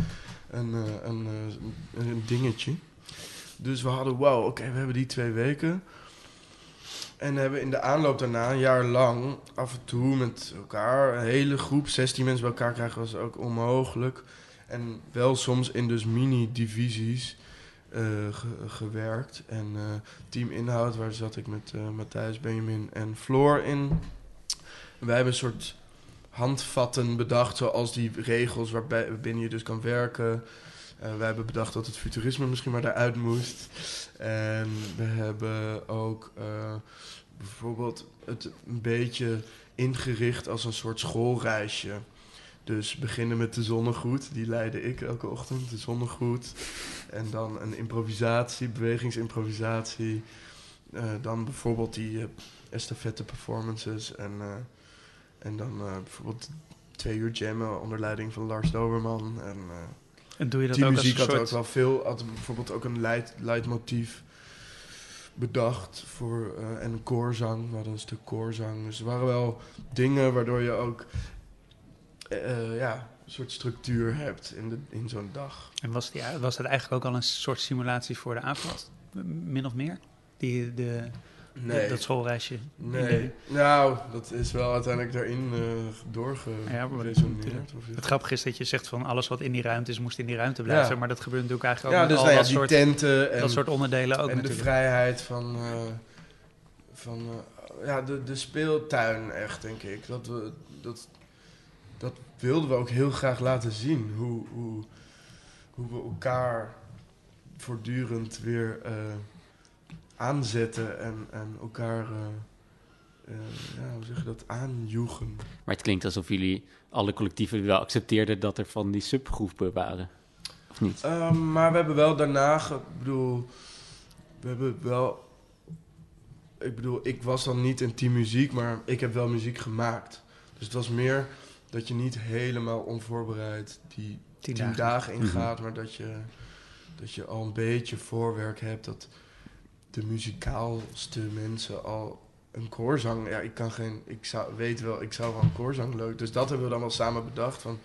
een, eh, een, eh, een, een dingetje. Dus we hadden, wow, oké, we hebben die twee weken. En hebben in de aanloop daarna, een jaar lang, af en toe met elkaar, een hele groep, 16 mensen bij elkaar krijgen was ook onmogelijk. En wel soms in dus mini-divisies eh, ge- gewerkt. En eh, team inhoud, waar zat ik met eh, Matthijs, Benjamin en Floor in. Wij hebben een soort handvatten bedacht, zoals die regels waarbij binnen je dus kan werken. Eh, wij hebben bedacht dat het futurisme misschien maar daaruit moest. En we hebben ook bijvoorbeeld het een beetje ingericht als een soort schoolreisje. Dus beginnen met de zonnegroet, die leidde ik elke ochtend, de zonnegroet. En dan een improvisatie, bewegingsimprovisatie. Eh, dan bijvoorbeeld die eh, estafette performances. En, eh, en dan bijvoorbeeld twee uur jammen onder leiding van Lars Doberman. En, En doe je dat die ook als muziek had soort... ook wel veel, had bijvoorbeeld ook een leid, leidmotief bedacht voor, en een koorzang. We hadden een stuk koorzang. Dus er waren wel dingen waardoor je ook eh, eh, ja, een soort structuur hebt in, de, in zo'n dag. En was, die, was dat eigenlijk ook al een soort simulatie voor de avond? Min of meer? Die, de, Nee, dat schoolreisje? nee. Nou, dat is wel uiteindelijk daarin doorgeresoneerd. je- Het grappige is dat je zegt van alles wat in die ruimte is, moest in die ruimte blijven. Ja. Maar dat gebeurt natuurlijk eigenlijk ook Ja, dus al nou ja, dat, die soort, tenten en dat soort onderdelen ook en de natuurlijk. vrijheid van, van ja, de, de speeltuin echt, denk ik. Dat, we, dat, dat wilden we ook heel graag laten zien. Hoe, hoe, hoe we elkaar voortdurend weer eh, aanzetten en, en elkaar, eh, eh, ja, hoe zeg je dat, aanjoegen. Maar het klinkt alsof jullie alle collectieven wel accepteerden dat er van die subgroepen waren. Of niet? Maar we hebben wel daarna, ik bedoel, we hebben wel, ik bedoel, ik was dan niet in team muziek, maar ik heb wel muziek gemaakt. Dus het was meer dat je niet helemaal onvoorbereid die Tien tien dagen. dagen, ingaat, maar dat je, dat je al een beetje voorwerk hebt, dat de muzikaalste mensen al een koorzang, ja, ik kan geen, ik zou, weet wel, ik zou wel een koorzang leuk, dus dat hebben we dan wel samen bedacht van,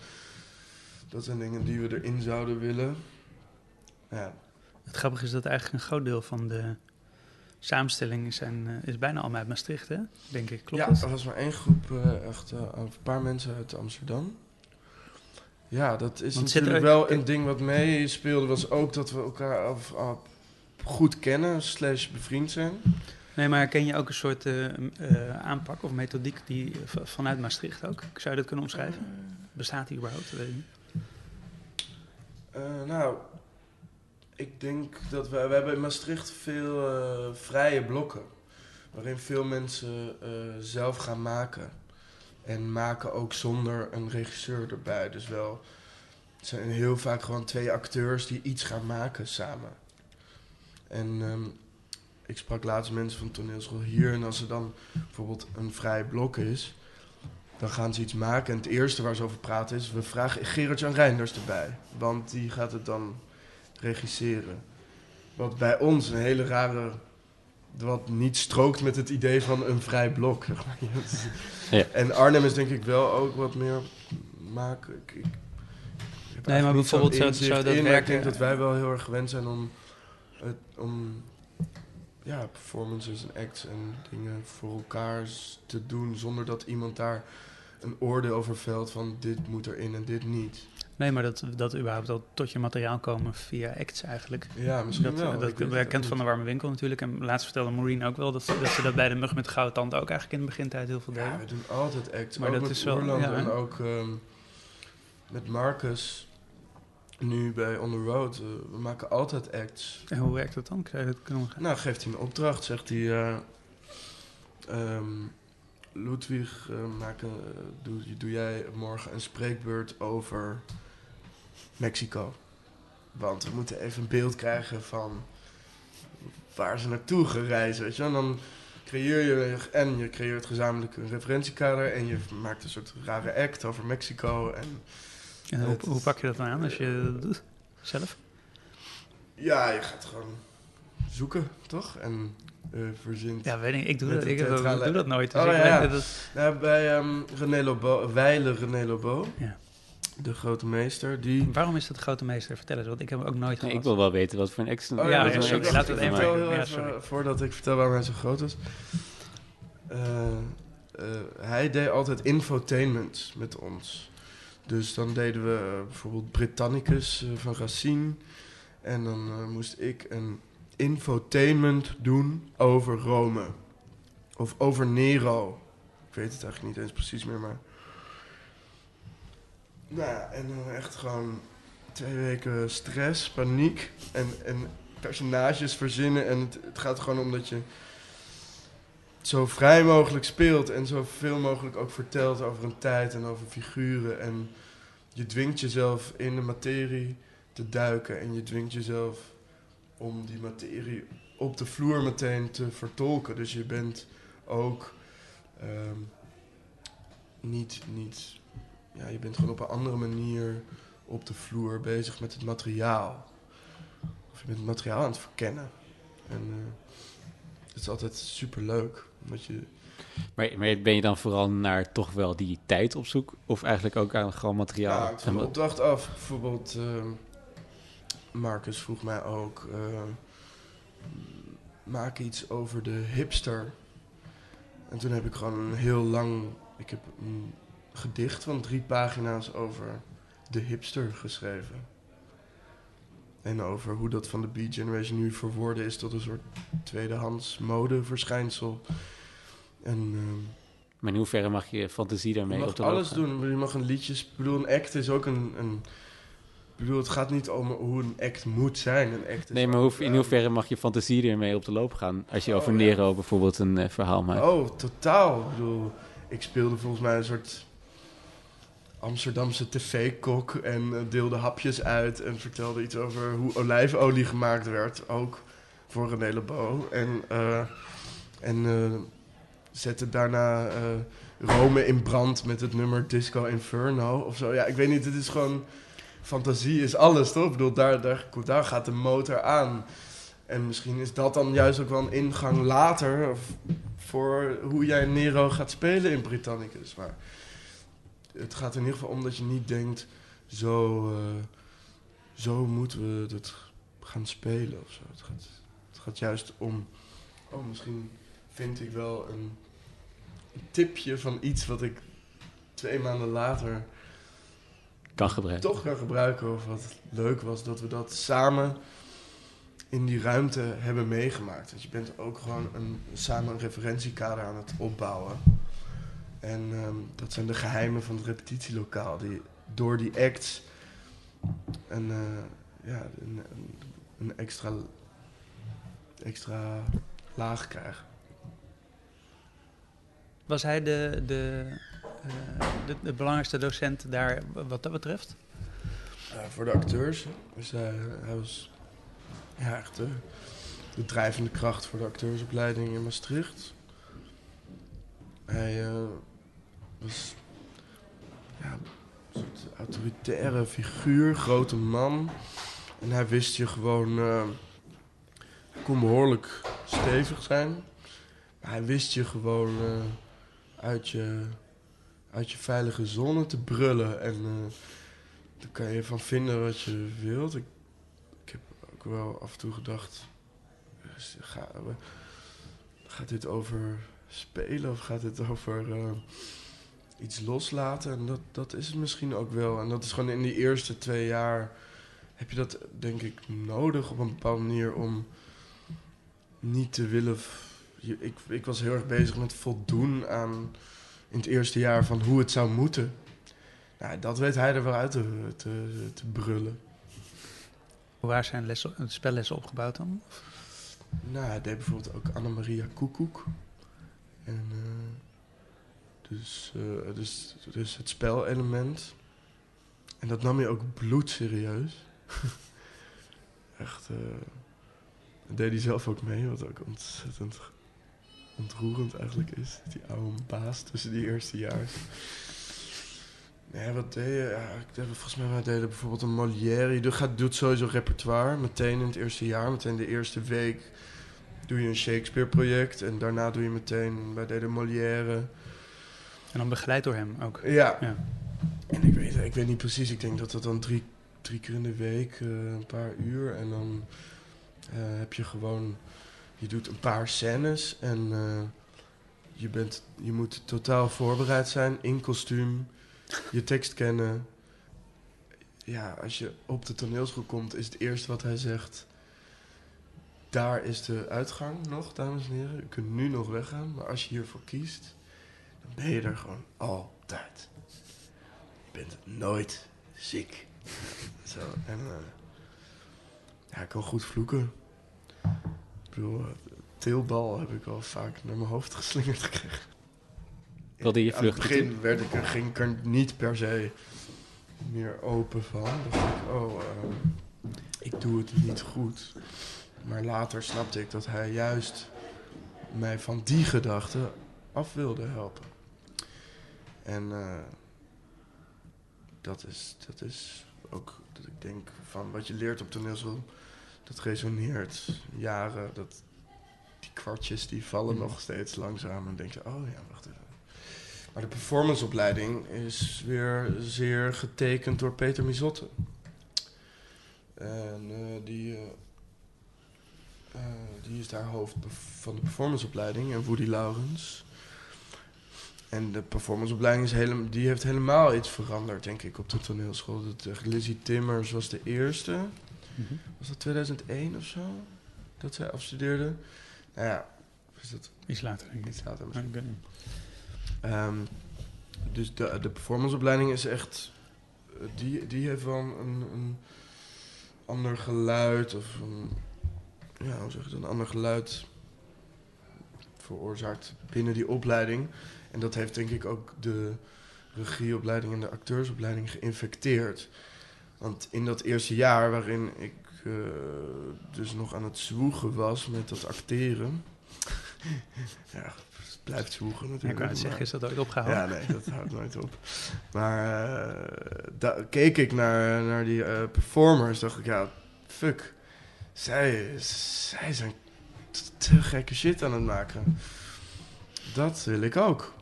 dat zijn dingen die we erin zouden willen. Ja, Het grappige is dat eigenlijk een groot deel van de samenstelling zijn, eh, is bijna allemaal uit Maastricht, hè? Denk ik. Klopt ja dat? er was maar één groep, eh, echt eh, een paar mensen uit Amsterdam. Ja, dat is Want natuurlijk er- wel een ding wat meespeelde, was ook dat we elkaar af, af- goed kennen, slash bevriend zijn. Nee, maar ken je ook een soort aanpak of methodiek die vanuit Maastricht ook? Zou je dat kunnen omschrijven? Bestaat die überhaupt? Nou, ik denk dat we, we hebben in Maastricht veel eh, vrije blokken. Waarin veel mensen eh, zelf gaan maken. En maken ook zonder een regisseur erbij. Dus wel, het zijn heel vaak gewoon twee acteurs die iets gaan maken samen. En ehm, ik sprak laatst mensen van toneelschool hier. En als er dan bijvoorbeeld een vrij blok is, dan gaan ze iets maken. En het eerste waar ze over praten is, we vragen Gerard-Jan Reinders erbij. Want die gaat het dan regisseren. Wat bij ons een hele rare... Wat niet strookt met het idee van een vrij blok. Zeg maar. Ja. En Arnhem is denk ik wel ook wat meer maken. Ik, ik, ik heb Nee, maar bijvoorbeeld zou dat in, maar Ik werken- denk dat wij wel heel erg gewend zijn om, het, om ja, performances en acts en dingen voor elkaar te doen zonder dat iemand daar een oordeel over velt van dit moet erin en dit niet. Nee, maar dat, dat überhaupt al tot je materiaal komen via acts eigenlijk. Ja, misschien Dat, wel. dat, het kent van de warme winkel natuurlijk. En laatst vertelde Maureen ook wel dat, dat ze dat bij de mug met de gouden tand ook eigenlijk in de begintijd heel veel Ja, deden. we doen altijd acts. Maar ook dat met is wel- ja, en ook ehm, met Marcus. Nu bij On The Road. eh, we maken altijd acts. En hoe werkt dat dan? Zou je dat? Nou, geeft hij een opdracht. Zegt hij... eh, ehm, Ludwig, eh, maken, doe, doe jij morgen een spreekbeurt over Mexico. Want we moeten even een beeld krijgen van waar ze naartoe gereizen. Weet je? En dan creëer je en je creëert gezamenlijk een referentiekader en je maakt een soort rare act over Mexico en En hoe, Het- hoe pak je dat dan aan als je dat doet? Zelf? ja, je gaat gewoon zoeken, toch? En eh verzint. Ja, weet ik. Ik doe, dat, ik, doe dat nooit. Dus Oh, ik ja, ja. dat Nou, bij ehm René Lobo, Weile René Lobo, Ja. De grote meester, die... Waarom is dat de grote meester? Vertel eens, want ik heb hem ook nooit Nee, ik wil wel weten wat voor een extra... Oh, ja, dat ja, sorry, laten we het even heel Ja. Voordat ik vertel waarom hij zo groot is. Eh, eh, hij deed altijd infotainment met ons. Dus dan deden we eh, bijvoorbeeld Britannicus van Racine. En dan moest ik een infotainment doen over Rome. Of over Nero. Ik weet het eigenlijk niet eens precies meer, maar... Nou ja, en dan echt gewoon twee weken stress, paniek en, en personages verzinnen. En het, gaat gewoon om dat je zo vrij mogelijk speelt en zoveel mogelijk ook vertelt over een tijd en over figuren. En je dwingt jezelf in de materie te duiken en je dwingt jezelf om die materie op de vloer meteen te vertolken. Dus je bent ook ehm, niet, niet, ja, je bent gewoon op een andere manier op de vloer bezig met het materiaal. Of je bent het materiaal aan het verkennen. En eh, het is altijd super leuk. Omdat je, Maar, maar ben je dan vooral naar toch wel die tijd op zoek? Of eigenlijk ook aan gewoon materiaal? ja, En wat- opdracht af. Bijvoorbeeld, eh, Marcus vroeg mij ook... eh, maak iets over de hipster. En toen heb ik gewoon een heel lang... Ik heb een gedicht van drie pagina's over de hipster geschreven. En over hoe dat van de Beat Generation nu verworden is tot een soort tweedehands modeverschijnsel. En... ehm, Maar in hoeverre mag je fantasie je daarmee op mag de loop alles gaan? doen. Je mag een liedje... Ik bedoel, een act is ook een... een ik bedoel, het gaat niet om hoe een act moet zijn. Een act Nee, maar hoe, in ehm, hoeverre mag je fantasie ermee op de loop gaan? Als je Oh, over ja. Nero bijvoorbeeld een eh, verhaal maakt. Oh, totaal. Ik bedoel, ik speelde volgens mij een soort Amsterdamse tv-kok en eh, deelde hapjes uit en vertelde iets over hoe olijfolie gemaakt werd, ook voor hele bo. En, eh, en eh, zette daarna Rome in brand met het nummer Disco Inferno of zo. Ja, ik weet niet, het is gewoon... Fantasie is alles, toch? Ik bedoel, daar, daar, daar gaat de motor aan. En misschien is dat dan juist ook wel een ingang later... Voor hoe jij Nero gaat spelen in Britannicus. Maar het gaat er in ieder geval om dat je niet denkt... zo, eh, zo moeten we het gaan spelen of zo. Het gaat, het gaat juist om... oh, misschien vind ik wel een, een tipje van iets wat ik twee maanden later Kan gebruiken. toch kan gebruiken. Of wat leuk was dat we dat samen in die ruimte hebben meegemaakt. Want je bent ook gewoon een, samen een referentiekader aan het opbouwen. En ehm, dat zijn de geheimen van het repetitielokaal. Die door die acts een, eh, ja, een, een, extra, extra laag krijgen. Was hij de, de, eh, de, de belangrijkste docent daar wat dat betreft? Ja, voor de acteurs. Dus hij, hij was ja, echt de, de drijvende kracht voor de acteursopleiding in Maastricht. Hij eh, was ja, een soort autoritaire figuur, grote man. En hij wist je gewoon... eh, hij kon behoorlijk stevig zijn. Maar hij wist je gewoon eh, uit, je, uit je veilige zone te brullen. En... eh, daar kan je van vinden wat je wilt. Ik, ik heb ook wel af en toe gedacht... dus Ga, gaat dit over spelen of gaat dit over iets loslaten? En dat, dat is het misschien ook wel. En dat is gewoon in die eerste twee jaar... heb je dat denk ik nodig op een bepaalde manier om niet te willen... Ik, ik was heel erg bezig met voldoen aan in het eerste jaar van hoe het zou moeten. Nou, dat weet hij er wel uit te, te, te brullen. Waren zijn lessen, spellessen opgebouwd dan? Nou, hij deed bijvoorbeeld ook Annemaria Koekoek. En eh, dus, dus, dus het spelelement. En dat nam je ook bloedserieus. (laughs) Echt, eh dat deed hij zelf ook mee, wat ook ontzettend ontroerend eigenlijk is. Die oude baas tussen die eerste jaar. Nee, wat deed je? Ja, ik deed, volgens mij wij deden bijvoorbeeld een Molière. Je doet, doet sowieso repertoire, meteen in het eerste jaar. Meteen de eerste week doe je een Shakespeare-project. En daarna doe je meteen, wij deden Molière. En dan begeleid door hem ook. Ja. Ja. En ik weet, ik weet niet precies, ik denk dat dat dan drie, drie keer in de week, eh, een paar uur. En dan eh, heb je gewoon, je doet een paar scènes en eh, je, bent, je moet totaal voorbereid zijn in kostuum, je tekst kennen. Ja, als je op de toneelschool komt, is het eerste wat hij zegt. Daar is de uitgang nog, dames en heren. U kunt nu nog weggaan, maar als je hiervoor kiest, ben je er gewoon altijd. Je bent nooit ziek. Zo, en uh, ja, ik kan goed vloeken. Ik bedoel, uh, teelbal heb ik wel vaak naar mijn hoofd geslingerd gekregen. Wilde je Aan het begin werd ik, er- ging ik er niet per se meer open van. Dan dacht ik, oh, uh, ik doe het niet goed. Maar later snapte ik dat hij juist mij van die gedachte af wilde helpen. En uh, dat, is, dat is ook dat ik denk van wat je leert op toneelschool, dat resoneert jaren. Dat, die kwartjes die vallen Mhm. nog steeds langzaam. En denk je, oh ja, wacht even. Maar de performanceopleiding is weer zeer getekend door Peter Mizotte. En uh, die, uh, uh, die is daar hoofd van de performanceopleiding. En Woody Laurens. En de performanceopleiding is helemaal, die heeft helemaal iets veranderd, denk ik, op de toneelschool. Dat, uh, Lizzie Timmers was de eerste. Mhm. Was dat 2001 of zo? Dat zij afstudeerde? Nou ja, is dat Iets later, denk ik. iets later Maar misschien. ik. Ehm, dus de, de performanceopleiding is echt. eh, Die, die heeft wel een, een ander geluid. Of een. Ja, hoe zeg je dat? Een ander geluid veroorzaakt binnen die opleiding. En dat heeft denk ik ook de regieopleiding en de acteursopleiding geïnfecteerd. Want in dat eerste jaar waarin ik eh, dus nog aan het zwoegen was met dat acteren. (laughs) ja, het blijft zwoegen Ja, natuurlijk. ik wou net maar- zeggen, is dat ooit opgehouden? ja, nee, dat houdt nooit op. Maar eh, da- keek ik naar, naar die eh, performers, dacht ik, ja, fuck. Zij, zij zijn te gekke shit aan het maken. Dat wil ik ook.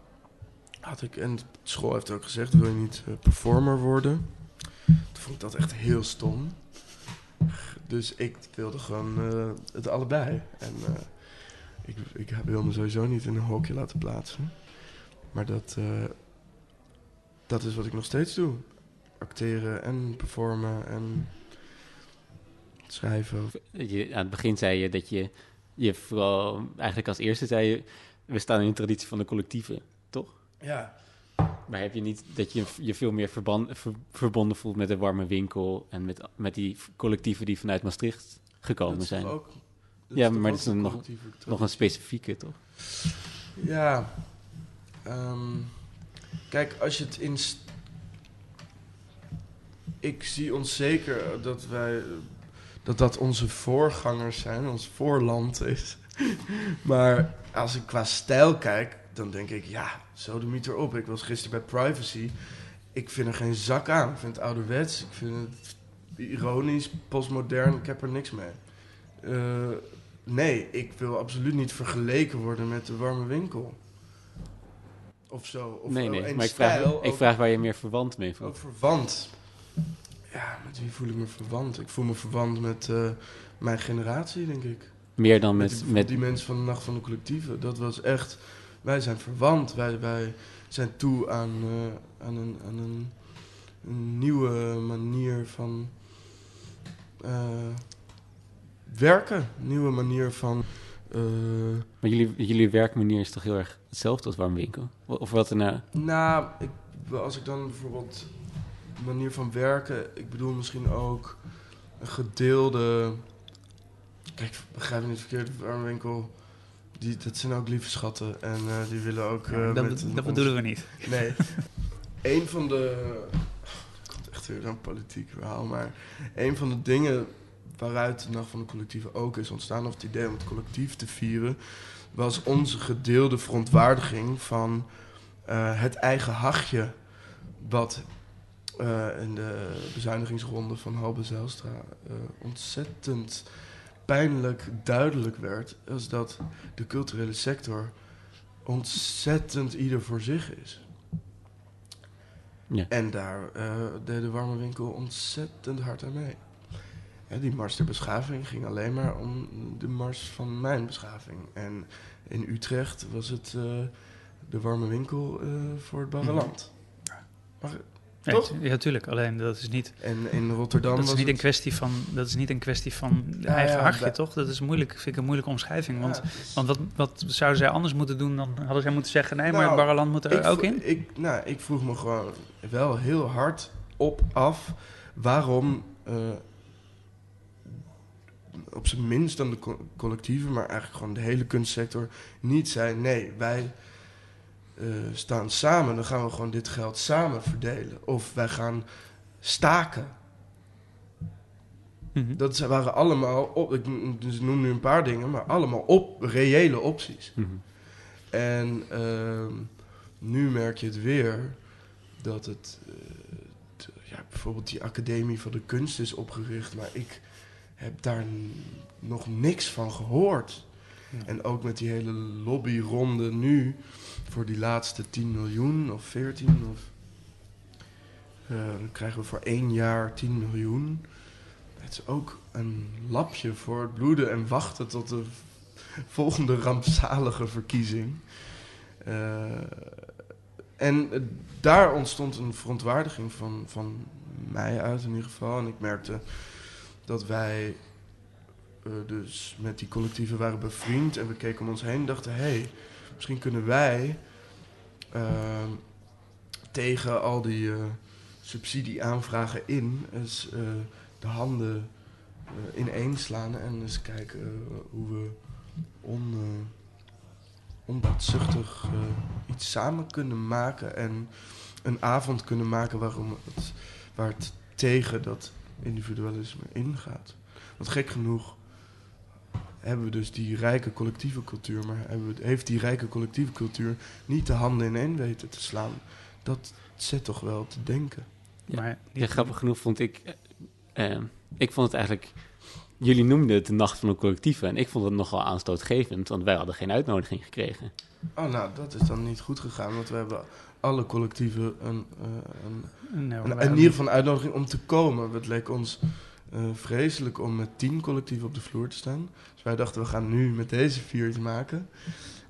Had ik, en de school heeft ook gezegd, wil je niet eh, performer worden? Toen vond ik dat echt heel stom. Dus ik wilde gewoon eh, het allebei. En eh, ik, ik wil me sowieso niet in een hokje laten plaatsen. Maar dat, dat is wat ik nog steeds doe. Acteren en performen en schrijven. Je, aan het begin zei je dat je, je vooral, eigenlijk als eerste zei je, we staan in een traditie van de collectieven? Ja. Maar heb je niet dat je je veel meer ver- verbonden voelt met de warme winkel en met, met die collectieven die vanuit Maastricht gekomen zijn? Ook, Ja, toch maar ook dat is een nog- Nog een specifieke, toch? Ja. ehm, kijk, als je het in... Ik zie ons zeker dat wij... Dat dat onze voorgangers zijn, ons voorland is. (laughs) maar als ik qua stijl kijk, dan denk ik... Ja, zo de meter op. Ik was gisteren bij Privacy. Ik vind er geen zak aan. Ik vind het ouderwets. Ik vind het ironisch, postmodern. Ik heb er niks mee. Eh, nee, ik wil absoluut niet vergeleken worden met de warme winkel. Of zo. Of nee, nee, maar ik vraag, stijl, ik ook- vraag waar je meer verwant mee ook voelt. verwant. Ja, met wie voel ik me verwant? Ik voel me verwant met eh, mijn generatie, denk ik. Meer dan Met, met... die, met die mensen van de Nacht van de Collectieven. Dat was echt... Wij zijn verwant. Wij, wij zijn toe aan, eh, aan, een, aan een, een nieuwe manier van... eh, werken. Nieuwe manier van... eh, maar jullie, jullie werkmanier is toch heel erg hetzelfde als warme winkel? Of wat er nou... Ik, als ik dan bijvoorbeeld manier van werken, ik bedoel misschien ook een gedeelde. Kijk, begrijp me niet verkeerd, Warmwinkel. Die, dat zijn ook lieve schatten en eh, die willen ook. eh, dat met dat bedoelen we niet. Nee. (laughs) een van de. Het komt echt weer zo'n politiek verhaal, maar een van de dingen waaruit de Nacht van de Collectieven ook is ontstaan, of het idee om het collectief te vieren, was onze gedeelde verontwaardiging van eh, het eigen hachje. Wat in de bezuinigingsronde van Halbe Zijlstra ontzettend pijnlijk duidelijk werd. Is dat de culturele sector ontzettend ieder voor zich is. Ja. En daar eh, deed de warme winkel ontzettend hard aan mee. Hè, die mars der beschaving ging alleen maar om de mars van mijn beschaving. En in Utrecht was het eh, de warme winkel eh, voor het Barreland. Maar, Ja, Toch? tu- Ja, tuurlijk. Alleen dat is niet, en in Rotterdam dat is niet een kwestie van, dat is niet een kwestie van Ja, eigen ja, hartje, toch? Dat is moeilijk, vind ik een moeilijke omschrijving. Want, Ja, is- want wat, wat zouden zij anders moeten doen dan hadden zij moeten zeggen: nee, maar Nou, Barreland moet er ook in? Ik, nou, ik vroeg me gewoon wel heel hard op af waarom eh, op zijn minst dan de co- collectieven, maar eigenlijk gewoon de hele kunstsector niet zei: nee, wij eh, staan samen, dan gaan we gewoon dit geld samen verdelen. Of wij gaan staken. Mhm. Dat zijn- waren allemaal, op, ik dus noem nu een paar dingen, maar allemaal op, reële opties. Mhm. En ehm, nu merk je het weer dat het, eh, ja, bijvoorbeeld die Academie van de Kunst is opgericht, maar ik heb daar nog niks van gehoord. Ja. En ook met die hele lobbyronde nu voor die laatste 10 miljoen of 14 of eh, dan krijgen we voor één jaar 10 miljoen. Het is ook een lapje voor het bloeden en wachten tot de (laughs) volgende rampzalige verkiezing. Eh, en daar ontstond een verontwaardiging van, van mij uit in ieder geval. En ik merkte dat wij eh, dus met die collectieven waren bevriend. En we keken om ons heen en dachten... hé, hey, misschien kunnen wij ehm, tegen al die eh, subsidieaanvragen in... eens eh, de handen eh, ineenslaan en eens kijken hoe we on, onbaatzuchtig iets samen kunnen maken en een avond kunnen maken waarom het, waar het tegen dat individualisme ingaat. Want gek genoeg hebben we dus die rijke collectieve cultuur, maar hebben we, heeft die rijke collectieve cultuur niet de handen ineen weten te slaan. Dat zet toch wel te denken. Ja. Maar Ja, grappig genoeg vond ik... eh, eh, ik vond het eigenlijk... Jullie noemden het de Nacht van de Collectieven. En ik vond het nogal aanstootgevend, want wij hadden geen uitnodiging gekregen. Oh, nou, dat is dan niet goed gegaan, want we hebben alle collectieven een, eh, een Nou, Een, in ieder geval een uitnodiging om te komen. Het leek ons eh, vreselijk om met tien collectieven op de vloer te staan. Dus wij dachten, we gaan nu met deze vier iets maken.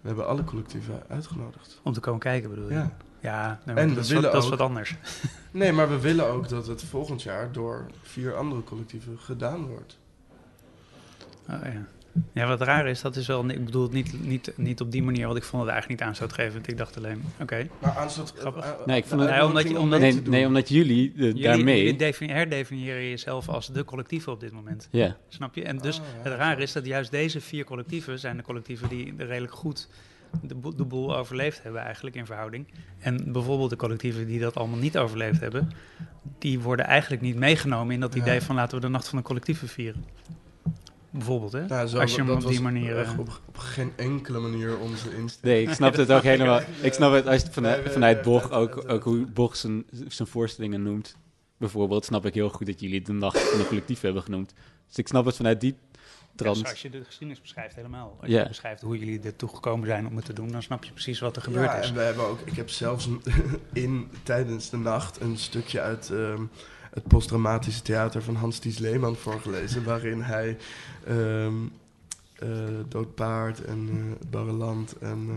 We hebben alle collectieven uitgenodigd. Om te komen kijken bedoel je? Ja. Ja, nee, En dat, is wat, dat is wat anders. (laughs) Nee, maar we willen ook dat het volgend jaar door vier andere collectieven gedaan wordt. Oh, ja. Ja, wat raar is, dat is wel... Ik bedoel het niet, niet, niet op die manier, want ik vond het eigenlijk niet aanstootgevend. Ik dacht alleen, oké. Maar aanstoot... Grappig. eh, Nee, ik vond het- de Nee, omdat omdat- Nee, nee omdat jullie eh, Jullie, daarmee... jullie defini- herdefiniëren jezelf als de collectieven op dit moment. ja, Snap je? En dus Oh, ja, het raar is dat juist deze vier collectieven zijn de collectieven die redelijk goed de, boel- de boel overleefd hebben eigenlijk in verhouding. En bijvoorbeeld de collectieven die dat allemaal niet overleefd hebben, die worden eigenlijk niet meegenomen in dat Ja. idee van laten we de nacht van de collectieven vieren. Bijvoorbeeld, hè? Zo, Als je hem dat op die manier... eh, op, op geen enkele manier onze insteek. nee, ik snap het ook helemaal. (laughs) Ik snap het als je het vanuit, vanuit Boch, ook, ook hoe Boch zijn, zijn voorstellingen noemt. Bijvoorbeeld snap ik heel goed dat jullie de Nacht van de Collectief hebben genoemd. Dus ik snap het vanuit die ja, trant. als je de geschiedenis beschrijft helemaal. Als Ja. je beschrijft hoe jullie ertoe gekomen zijn om het te doen, dan snap je precies wat er gebeurd ja, is. en we hebben ook, ik heb zelfs (laughs) in, tijdens de nacht een stukje uit ehm, het postdramatische theater van Hans-Ties Leeman voorgelezen. waarin hij ehm eh, Doodpaard en eh, het Barreland en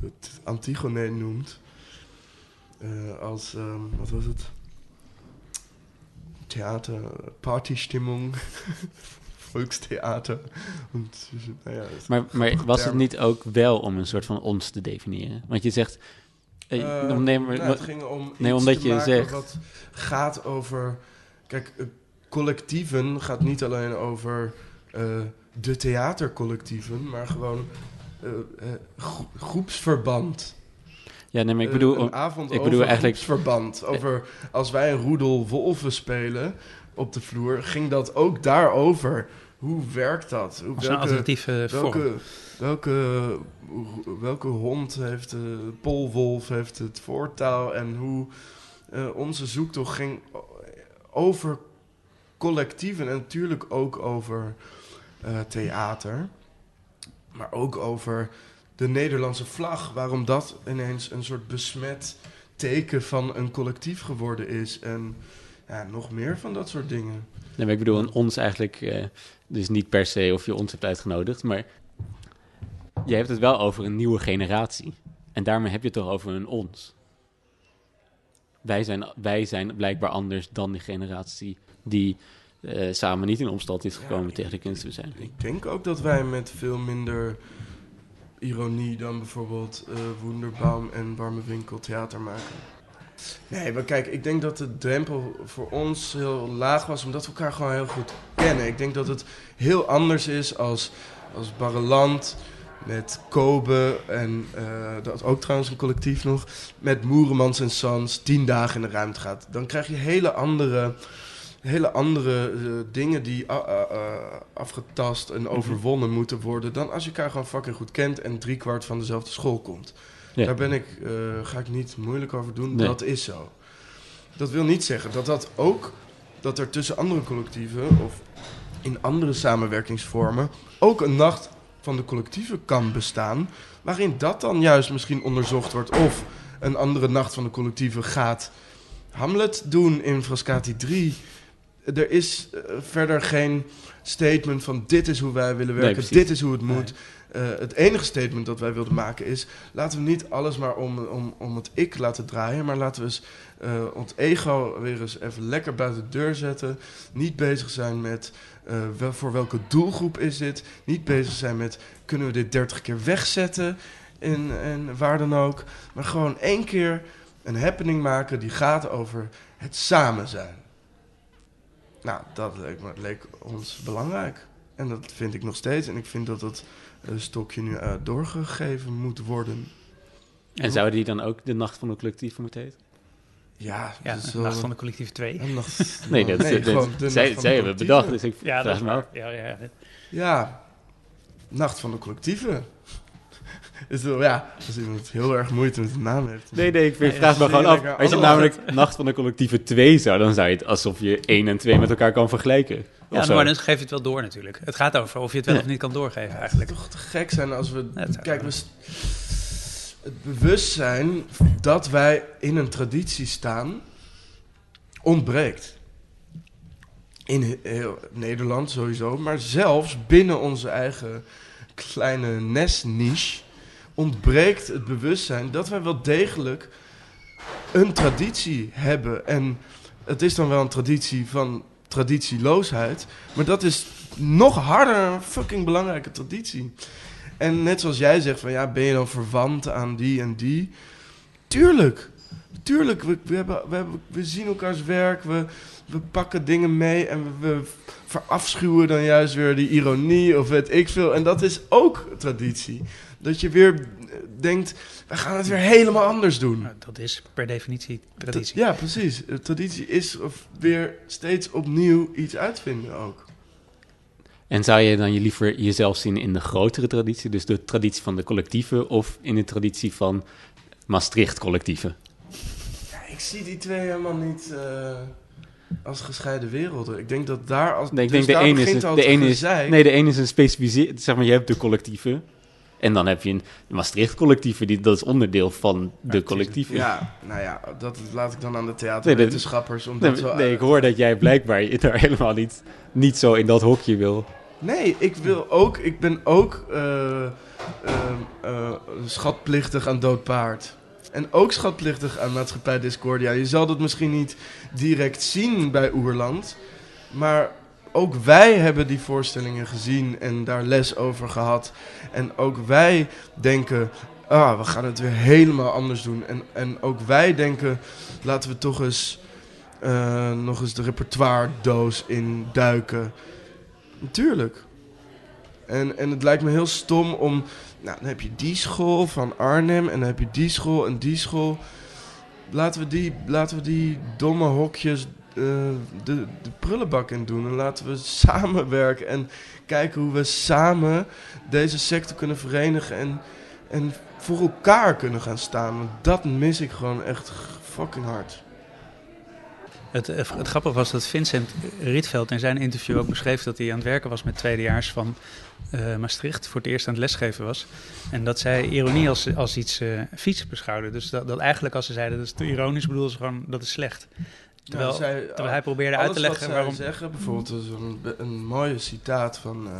het Antigone noemt. Als, ehm, wat was het? Theater, Partystimmung, (laughs) Volkstheater. Und, nou ja, Maar, maar was het niet ook wel om een soort van ons te definiëren? Want je zegt... eh, we- nou, het ging om nee, iets omdat te je maken zegt- wat gaat over... Kijk, eh, collectieven gaat niet alleen over eh, de theatercollectieven, maar gewoon eh, eh, gro- groepsverband. ja, nee, maar ik bedoel... een avond ik over bedoel eigenlijk- groepsverband. Over als wij een roedel wolven spelen op de vloer, ging dat ook daarover. hoe werkt dat? Hoe, Als een alternatieve vorm. Welke, welke, hoe- welke hond heeft de polwolf heeft het voortouw en hoe eh, onze zoektocht ging over collectieven en natuurlijk ook over eh, theater, maar ook over de Nederlandse vlag, waarom dat ineens een soort besmet teken van een collectief geworden is en ja, nog meer van dat soort dingen. Nee, ik bedoel, ons eigenlijk, eh, dus niet per se of je ons hebt uitgenodigd, maar jij hebt het wel over een nieuwe generatie. En daarmee heb je het toch over een ons. Wij zijn, wij zijn blijkbaar anders dan die generatie die eh, samen niet in opstand is gekomen Ja, tegen de kunstbewustzijn. Ik denk ook dat wij met veel minder ironie dan bijvoorbeeld eh Wonderbaum en Warme Winkel theater maken. Nee, maar kijk, ik denk dat de drempel voor ons heel laag was, omdat we elkaar gewoon heel goed kennen. Ik denk dat het heel anders is als, als Barreland met Kobe en eh, dat ook trouwens een collectief nog, met Moeremans en Sans tien dagen in de ruimte gaat. Dan krijg je hele andere, hele andere eh, dingen die a- a- a- afgetast en overwonnen moeten worden dan als je elkaar gewoon fucking goed kent en driekwart van dezelfde school komt. Ja. Daar ben ik, eh, ga ik niet moeilijk over doen. Nee. Dat is zo. Dat wil niet zeggen dat dat ook, dat er tussen andere collectieven of in andere samenwerkingsvormen ook een nacht van de collectieven kan bestaan, waarin dat dan juist misschien onderzocht wordt of een andere nacht van de collectieven gaat Hamlet doen in Frascati 3. Er is eh, verder geen statement van dit is hoe wij willen werken, dit is hoe het moet. Eh, het enige statement dat wij wilden maken is... laten we niet alles maar om, om, om het ik laten draaien... maar laten we eens eh, ons ego weer eens even lekker buiten de deur zetten. Niet bezig zijn met eh, voor welke doelgroep is dit. Niet bezig zijn met kunnen we dit 30 keer wegzetten en, waar dan ook. Maar gewoon één keer een happening maken die gaat over het samen zijn. Nou, dat leek, me, ons belangrijk. En dat vind ik nog steeds. En ik vind dat dat eh, stokje nu eh, doorgegeven moet worden. En zouden die dan ook de Nacht van de Collectieven moeten heten? Ja, dat nacht van de collectieve 2. een nacht- (laughs) Nee, dat, dat, gewoon de zij, nacht van zij de hebben bedacht, dus ik Ja, dat vraag me. Ja, ja, ja. Ja, nacht van de collectieven. (laughs) is wel, ja, als iemand heel erg moeite met de naam heeft. Nee, nee, ik Nee, vraag me dat gewoon af. Als je namelijk Nacht van de Collectieve 2 zou, dan zou je het alsof je 1 en 2 met elkaar kan vergelijken. Ja, maar dan geef je het wel door natuurlijk. Het gaat over of je het wel Ja. of niet kan doorgeven Het eigenlijk. zou toch te gek zijn als we... Ja, het kijk, we, het bewustzijn dat wij in een traditie staan, ontbreekt. In Nederland sowieso, maar zelfs binnen onze eigen kleine nestniche ontbreekt het bewustzijn dat wij wel degelijk een traditie hebben. En het is dan wel een traditie van traditieloosheid, maar dat is nog harder een fucking belangrijke traditie. En net zoals jij zegt van ja, ben je dan verwant aan die en die? Tuurlijk. Tuurlijk, we, we, hebben, we, hebben, we zien elkaars werk, we, we pakken dingen mee en we, we verafschuwen dan juist weer die ironie of weet ik veel. En dat is ook traditie. Dat je weer eh, denkt, we gaan het weer helemaal anders doen. Dat is per definitie traditie. Ja, precies. Eh, Traditie is of weer steeds opnieuw iets uitvinden ook. En zou je dan je liever jezelf zien in de grotere traditie, dus de traditie van de collectieven, of in de traditie van Maastricht-collectieven? Ja, ik zie die twee helemaal niet eh, als gescheiden werelden. Ik denk dat daar als Nee, ik dus denk de ene is, een- de te ene is, nee, de ene is een specificeerd, zeg maar, je hebt de collectieven. En dan heb je een Maastricht-collectieven, die, dat is onderdeel van de collectieven. Ja, nou ja, dat laat ik dan aan de theaterwetenschappers. Nee, omdat zo, nee, ik hoor dat jij blijkbaar daar (laughs) helemaal niet, niet zo in dat hokje wil. Nee, ik wil ook. Ik ben ook eh, eh, eh, schatplichtig aan Dood Paard. En ook schatplichtig aan Maatschappij Discordia. Je zal dat misschien niet direct zien bij Oerland. Maar ook wij hebben die voorstellingen gezien en daar les over gehad. En ook wij denken, ah, we gaan het weer helemaal anders doen. En, en ook wij denken, laten we toch eens nog eens de repertoire doos in duiken. Natuurlijk. En, en het lijkt me heel stom om. Nou, dan heb je die school van Arnhem en dan heb je die school en die school. Laten we die, laten we die domme hokjes de, de prullenbak in doen. En laten we (laughs) samenwerken en kijken hoe we samen deze sector kunnen verenigen en, en voor elkaar kunnen gaan staan. Want dat mis ik gewoon echt fucking hard. Het, het grappige was dat Vincent Rietveld in zijn interview ook beschreef dat hij aan het werken was met tweedejaars van uh, Maastricht voor het eerst aan het lesgeven was. En dat zij ironie als, als iets uh, vies beschouwden. Dus dat, dat eigenlijk als ze zeiden dat is te ironisch, bedoelden ze gewoon dat is slecht. Terwijl, zij, terwijl hij probeerde uit te leggen wat waarom... zeggen, bijvoorbeeld een, een mooie citaat van uh,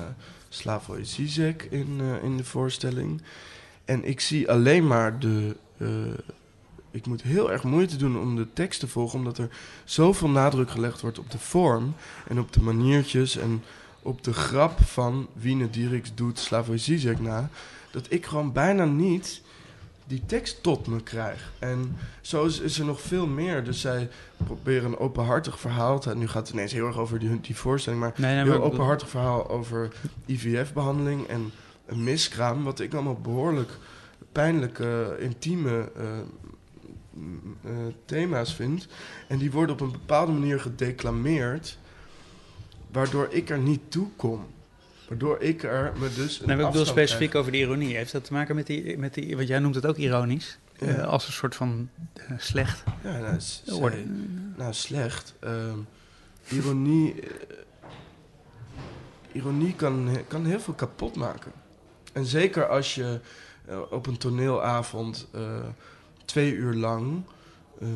Slavoj Zizek in, in de voorstelling. En ik zie alleen maar de ik moet heel erg moeite doen om de tekst te volgen, omdat er zoveel nadruk gelegd wordt op de vorm en op de maniertjes en op de grap van Wiene Dieriks doet Slavoj Zizek na, dat ik gewoon bijna niet die tekst tot me krijg. En zo is, is er nog veel meer. Dus zij proberen een openhartig verhaal te... Nu gaat het ineens heel erg over die, die voorstelling, maar nee, nee, een heel openhartig verhaal over IVF-behandeling en een miskraam, wat ik allemaal behoorlijk pijnlijke, intieme uh, uh, thema's vind. En die worden op een bepaalde manier gedeclameerd, waardoor ik er niet toe kom. Waardoor ik er me dus. Een nee, ik bedoel specifiek over de ironie. Heeft dat te maken met die, met die want jij noemt het ook ironisch, ja. uh, als een soort van uh, slecht? Ja, nou, zij, nou slecht. Ehm, ironie, ironie kan, kan heel veel kapot maken. En zeker als je op een toneelavond twee uur lang uh,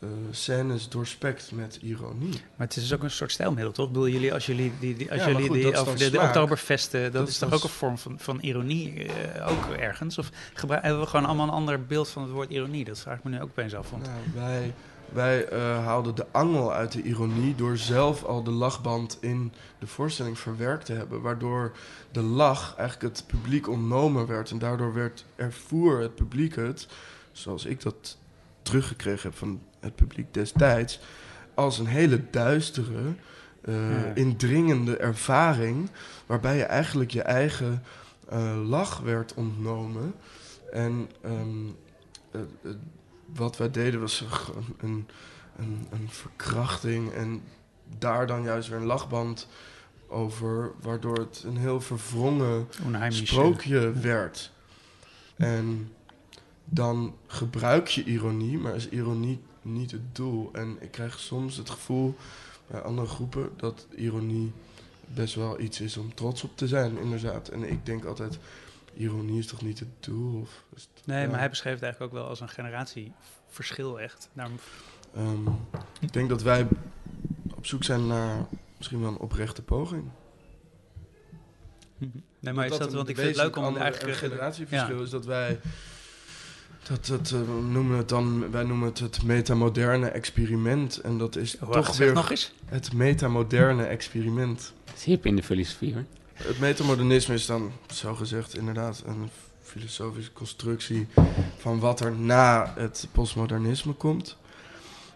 uh, scènes doorspekt met ironie. Maar het is dus ook een soort stijlmiddel, toch? Bedoel jullie als jullie die, die als jullie die over de, de Oktoberfesten, dat, dat, is toch ook een vorm van, van ironie uh, ook ergens? Of hebben we gewoon allemaal een ander beeld van het woord ironie? Dat vraag ik me nu ook bij af. Want... Nou, wij wij uh, haalden de angel uit de ironie door zelf al de lachband in de voorstelling verwerkt te hebben. Waardoor de lach eigenlijk het publiek ontnomen werd. En daardoor werd ervoer het publiek het, zoals ik dat teruggekregen heb van het publiek destijds, als een hele duistere, uh, indringende ervaring. Waarbij je eigenlijk je eigen uh, lach werd ontnomen. En um, wat wij deden was een, een, een verkrachting en daar dan juist weer een lachband over, waardoor het een heel verwrongen sprookje werd. En dan gebruik je ironie, maar is ironie niet het doel. En ik krijg soms het gevoel bij andere groepen dat ironie best wel iets is om trots op te zijn, inderdaad. En ik denk altijd, ironie is toch niet het doel? Of nee, maar hij beschreef het eigenlijk ook wel als een generatieverschil echt. Um, ik denk dat wij op zoek zijn naar misschien wel een oprechte poging. Mhm. Nee, maar is dat, want ik vind het leuk om eigenlijk... Een generatieverschil is dat wij... Dat, dat uh, noemen het dan, wij noemen het het metamoderne experiment. En dat is toch weer nog eens? het metamoderne experiment. Dat is hip in de filosofie hoor. Het metamodernisme is dan, zo gezegd, inderdaad een filosofische constructie van wat er na het postmodernisme komt.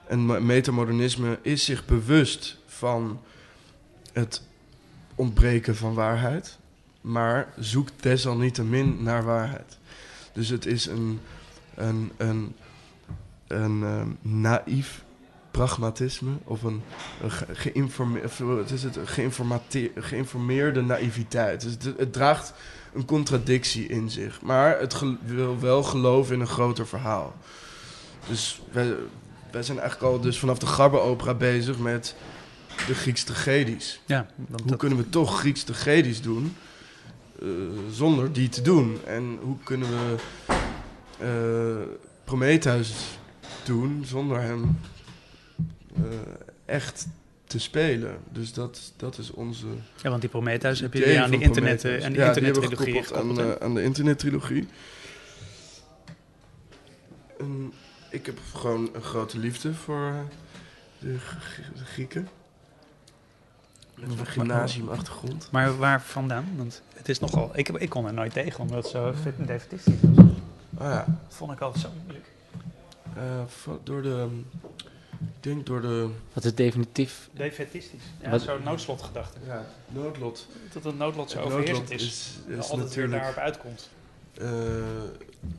En metamodernisme is zich bewust van het ontbreken van waarheid, maar zoekt desalniettemin naar waarheid. Dus het is een, een, een, een, een naïef pragmatisme of een, een geïnformeerde, is het, geïnformeerde naïviteit. Dus het, het, draagt een contradictie in zich, maar het wil wel geloven in een groter verhaal. Dus wij, wij zijn eigenlijk al dus vanaf de Gabber-opera bezig met de Griekse tragedies. Ja, hoe kunnen we toch Griekse tragedies doen uh, zonder die te doen? En hoe kunnen we uh, Prometheus doen zonder hem uh, echt te spelen. Dus dat, dat is onze. Ja, want die Prometheus heb je aan die internet, uh, aan de ja, internet-trilogie aan, uh, aan de internet-trilogie. ik heb gewoon een grote liefde voor de, de Grieken. Met een gymnasiumachtergrond. Maar waar vandaan? Want het is nogal. Ik, heb, ik kon er nooit tegen, omdat het zo defetistisch was. Oh ja. Vond ik altijd zo moeilijk. Uh, door de ik denk door de... Wat is definitief? Defetistisch. Ja, zo'n noodslotgedachte. Ja, noodlot. Dat een noodlot zo overheersend is. is, is altijd natuurlijk, daarop uitkomt. Uh,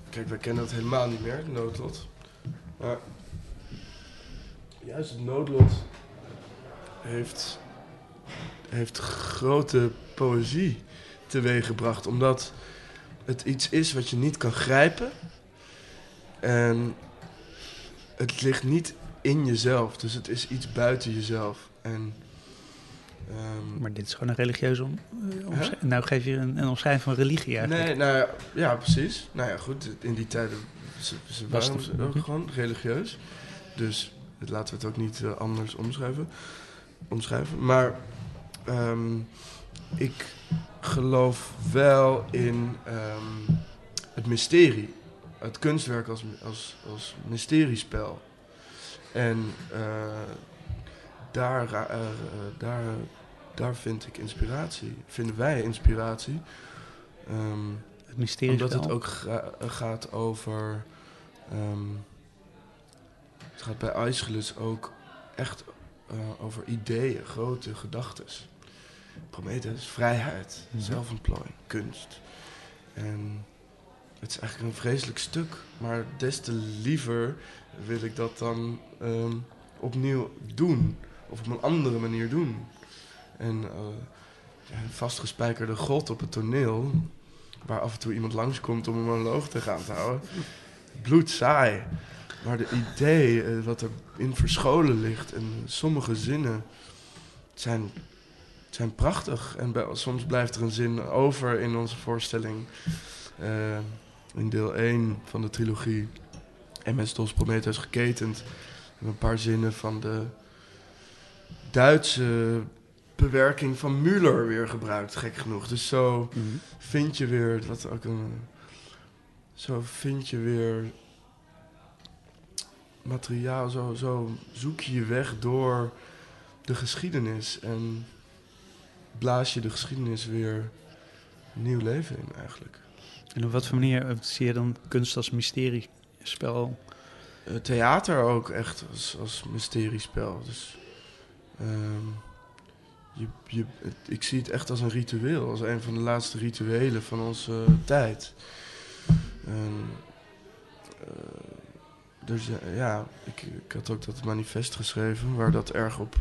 kijk, wij kennen het helemaal niet meer, noodlot. Maar juist het noodlot heeft, heeft grote poëzie teweeggebracht. Omdat het iets is wat je niet kan grijpen. En het ligt niet in jezelf. Dus het is iets buiten jezelf. En, ehm, Maar dit is gewoon een religieuze om, eh, Hè? Nou geef je een, een omschrijving van religie eigenlijk. Nee, nou ja, ja, precies. Nou ja, goed, in die tijden ze, ze waren het- ook gewoon religieus. Dus het- laten we het ook niet eh, anders omschrijven. omschrijven. Maar ehm, ik geloof wel in ehm, het mysterie. Het kunstwerk als, als, als mysteriespel. En eh, daar, eh, eh, daar, daar vind ik inspiratie. Vinden wij inspiratie. Ehm, Het mysterie omdat het ook ga- gaat over. ehm, het gaat bij Aeschylus ook echt over ideeën, grote gedachten. Prometheus, vrijheid, Mhm. zelfontplooiing, kunst. En het is eigenlijk een vreselijk stuk, maar des te liever wil ik dat dan ehm, opnieuw doen. Of op een andere manier doen. En eh, een vastgespijkerde god op het toneel, waar af en toe iemand langskomt om een monoloog te gaan te houden. Bloedsaai. Maar de idee eh, wat erin verscholen ligt en sommige zinnen zijn, zijn prachtig. En soms blijft er een zin over in onze voorstelling. Eh, in deel 1 van de trilogie. MS DOS Prometheus geketend. En een paar zinnen van de Duitse bewerking van Müller weer gebruikt, gek genoeg. Dus zo Mhm. vind je weer, wat ook een, zo vind je weer materiaal, zo, zo zoek je je weg door de geschiedenis en blaas je de geschiedenis weer nieuw leven in eigenlijk. En op wat voor manier zie je dan kunst als mysteriespel? Eh, theater ook echt als, als mysteriespel. Dus ehm, je, je, het- ik zie het echt als een ritueel, als een van de laatste rituelen van onze tijd. Eh, dus eh, ja, ik, ik had ook dat manifest geschreven waar dat erg op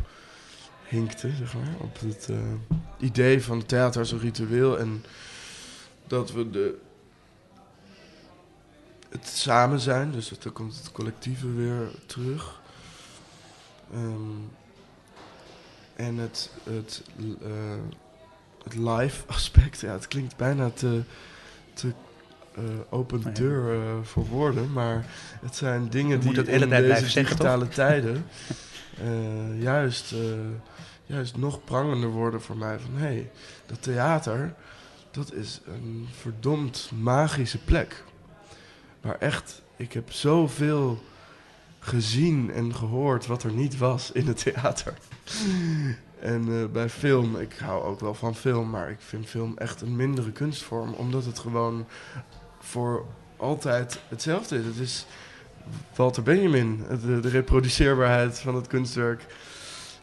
hinkte, zeg maar. Op het idee van theater als een ritueel en dat we de, het samen zijn, dus dan komt het collectieve weer terug. Ehm, en het, het, eh, het live (laughs) aspect, ja, het klinkt bijna te, te eh, open Nou deur eh, voor woorden, maar het zijn dingen Je die het in tijd deze blijven zeggen, toch? digitale (laughs) tijden juist, juist nog prangender worden voor mij. Van hé, hey, dat theater, dat is een verdomd magische plek. Maar echt, ik heb zoveel gezien en gehoord wat er niet was in het theater. en eh, bij film, ik hou ook wel van film, maar ik vind film echt een mindere kunstvorm, omdat het gewoon voor altijd hetzelfde is. Het is Walter Benjamin, de, de reproduceerbaarheid van het kunstwerk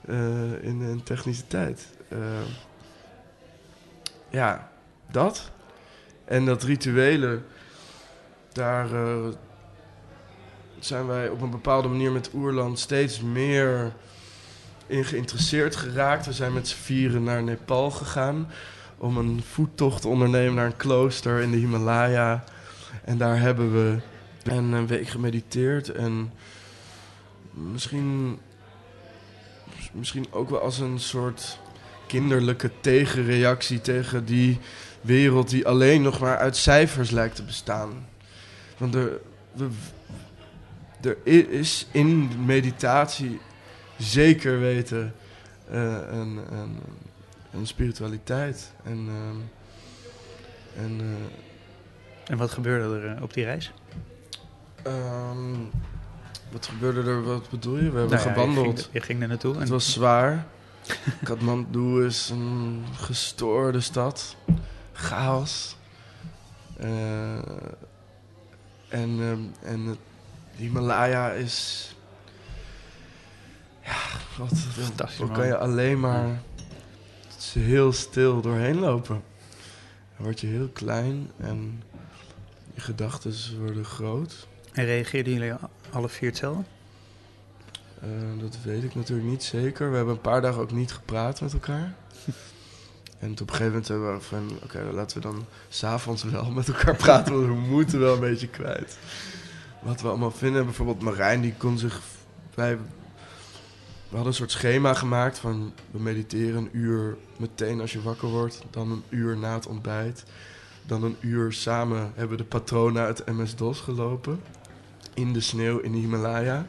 eh, in een technische tijd. Eh, ja, dat. En dat rituele, daar eh, zijn wij op een bepaalde manier met Oerland steeds meer in geïnteresseerd geraakt. We zijn met z'n vieren naar Nepal gegaan om een voettocht te ondernemen naar een klooster in de Himalaya. En daar hebben we een, week gemediteerd en misschien, misschien ook wel als een soort kinderlijke tegenreactie tegen die wereld die alleen nog maar uit cijfers lijkt te bestaan. Want er, er is in meditatie zeker weten eh, een, een, een spiritualiteit. En, ehm, en eh, En wat gebeurde er eh, op die reis? ehm, wat gebeurde er? Wat bedoel je? We hebben Nou ja, gewandeld. Je ging, je ging er naartoe. En Het was zwaar. Kathmandu is een gestoorde stad. Chaos. Eh, en, ehm, en het Himalaya is... Ja, wat, Fantastisch, man. kan je alleen maar heel stil doorheen lopen. Dan word je heel klein en je gedachten worden groot. En reageerden jullie alle vier hetzelfde? Eh, dat weet ik natuurlijk niet zeker. We hebben een paar dagen ook niet gepraat met elkaar. (laughs) En op een gegeven moment hebben we van, oké, laten we dan s'avonds wel met elkaar praten, want we moeten wel een beetje kwijt. Wat we allemaal vinden, bijvoorbeeld Marijn, die kon zich, wij, we hadden een soort schema gemaakt van, we mediteren een uur meteen als je wakker wordt, dan een uur na het ontbijt, dan een uur samen hebben we de patronen uit MS-DOS gelopen, in de sneeuw in de Himalaya.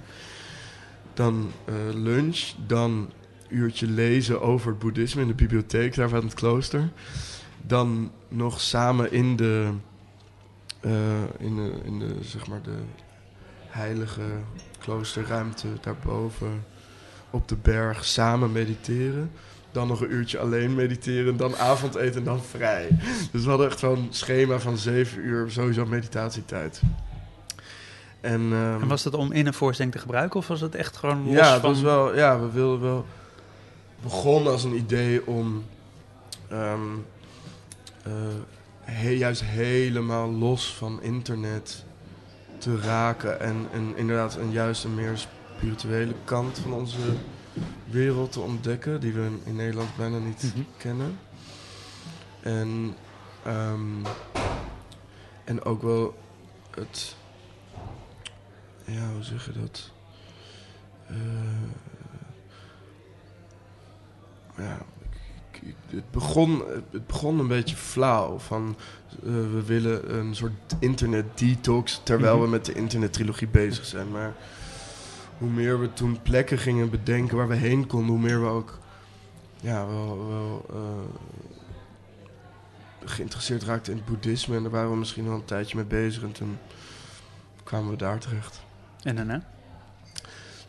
Dan eh, lunch, dan uurtje lezen over het boeddhisme in de bibliotheek daar van het klooster. Dan nog samen in de, eh, in de, in de, zeg maar de heilige kloosterruimte daarboven op de berg samen mediteren. Dan nog een uurtje alleen mediteren, dan avondeten en dan vrij. Dus we hadden echt zo'n schema van zeven uur sowieso meditatietijd. En, ehm, En was dat om in een voorstelling te gebruiken of was het echt gewoon los ja, van... was wel, ja, we wilden wel. Begon als een idee om. ehm, eh, he- juist helemaal los van internet te raken. En, en inderdaad, een juist een meer spirituele kant van onze wereld te ontdekken. die we in Nederland bijna niet Mhm. kennen. En, ehm, en ook wel het. Ja, hoe zeg je dat? Eh, ja, ik- ik- het, begon, het begon een beetje flauw. Van, eh, we willen een soort internet detox terwijl Mhm. we met de internettrilogie bezig zijn. Maar hoe meer we toen plekken gingen bedenken waar we heen konden, hoe meer we ook ja, wel, wel eh, geïnteresseerd raakten in het boeddhisme. En daar waren we misschien wel een tijdje mee bezig. En toen kwamen we daar terecht. En daarna?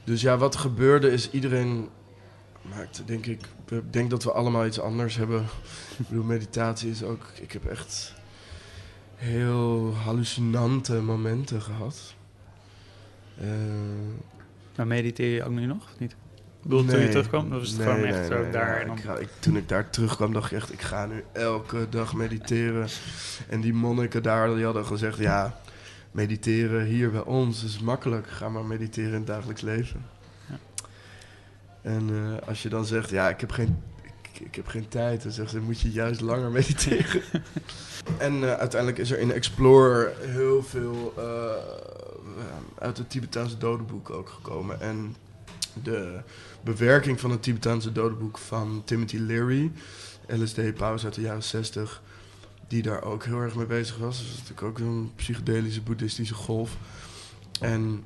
Dus ja, wat gebeurde is iedereen maakte, denk ik, ik denk dat we allemaal iets anders hebben. ik bedoel, meditatie is ook, ik heb echt heel hallucinante momenten gehad. Eh, Maar mediteer je ook nu nog, of niet? Ik bedoel, toen je terugkwam, was het nee, gewoon nee, echt zo daar en dan... ik ga- ik- toen ik daar terugkwam, dacht ik echt, ik ga nu elke dag mediteren. en die monniken daar, die hadden gezegd, ja, mediteren hier bij ons is makkelijk. Ga maar mediteren in het dagelijks leven. En eh, als je dan zegt, ja, ik heb geen, ik, ik heb geen tijd, dan zeggen ze, moet je juist langer mediteren. (laughs) en eh, uiteindelijk is er in Explore heel veel eh, uit het Tibetaanse dodenboek ook gekomen. En de bewerking van het Tibetaanse dodenboek van Timothy Leary, LSD-paus uit de jaren 60, die daar ook heel erg mee bezig was. Dus dat is natuurlijk ook een psychedelische boeddhistische golf. En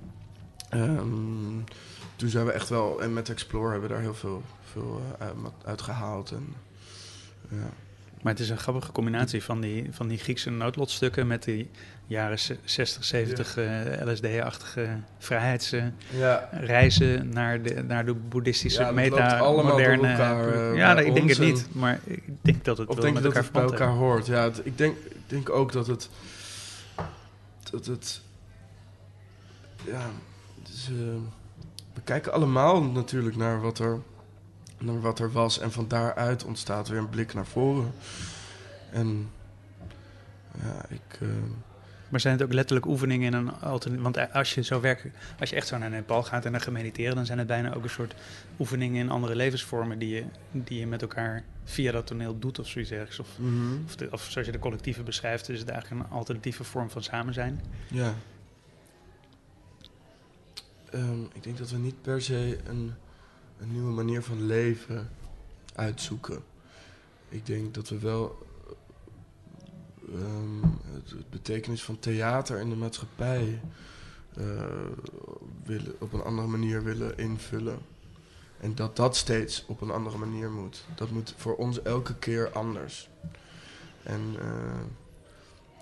ehm, toen zijn we echt wel, en met Explore hebben we daar heel veel, veel eh, uit- gehaald. En, ja. Maar het is een grappige combinatie van die, van die Griekse noodlotstukken met die jaren ze- 60, 70 eh, LSD-achtige vrijheidsreizen naar, de, naar de boeddhistische Ja, meta-moderne... eh, ja, ik denk het niet, maar ik denk dat het wel denk met dat elkaar het bij elkaar hoort? Ja, het- ik, denk, ik denk ook dat het... Dat het... Ja, het is, kijken allemaal natuurlijk naar wat, er, naar wat er was. En van daaruit ontstaat weer een blik naar voren. En ja, ik... eh, Maar zijn het ook letterlijk oefeningen in een alternatief? Want als je zo werkt, als je echt zo naar Nepal gaat en dan gaat mediteren, dan zijn het bijna ook een soort oefeningen in andere levensvormen die je, die je met elkaar via dat toneel doet of zoiets ergens. Of, mhm, of, de- of zoals je de collectieve beschrijft, is het eigenlijk een alternatieve vorm van samen zijn. Ja. Ehm, ik denk dat we niet per se een, een nieuwe manier van leven uitzoeken. Ik denk dat we wel ehm, het, betekenis van theater in de maatschappij eh, willen, op een andere manier willen invullen. En dat dat steeds op een andere manier moet. Dat moet voor ons elke keer anders. En eh,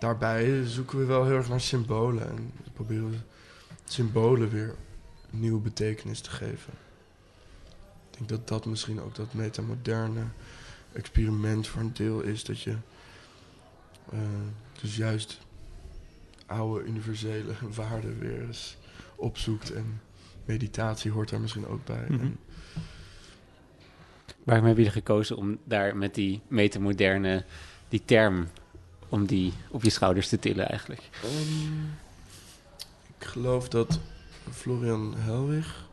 daarbij zoeken we wel heel erg naar symbolen. En proberen we symbolen weer nieuwe betekenis te geven. Ik denk dat dat misschien ook dat metamoderne experiment voor een deel is. Dat je eh, dus juist oude universele (laughs) waarden weer eens opzoekt. En meditatie hoort daar misschien ook bij. Mhm. En, Waarom hebben jullie gekozen om daar met die metamoderne, die term, om die op je schouders te tillen eigenlijk? Ehm, ik geloof dat Florian Helwig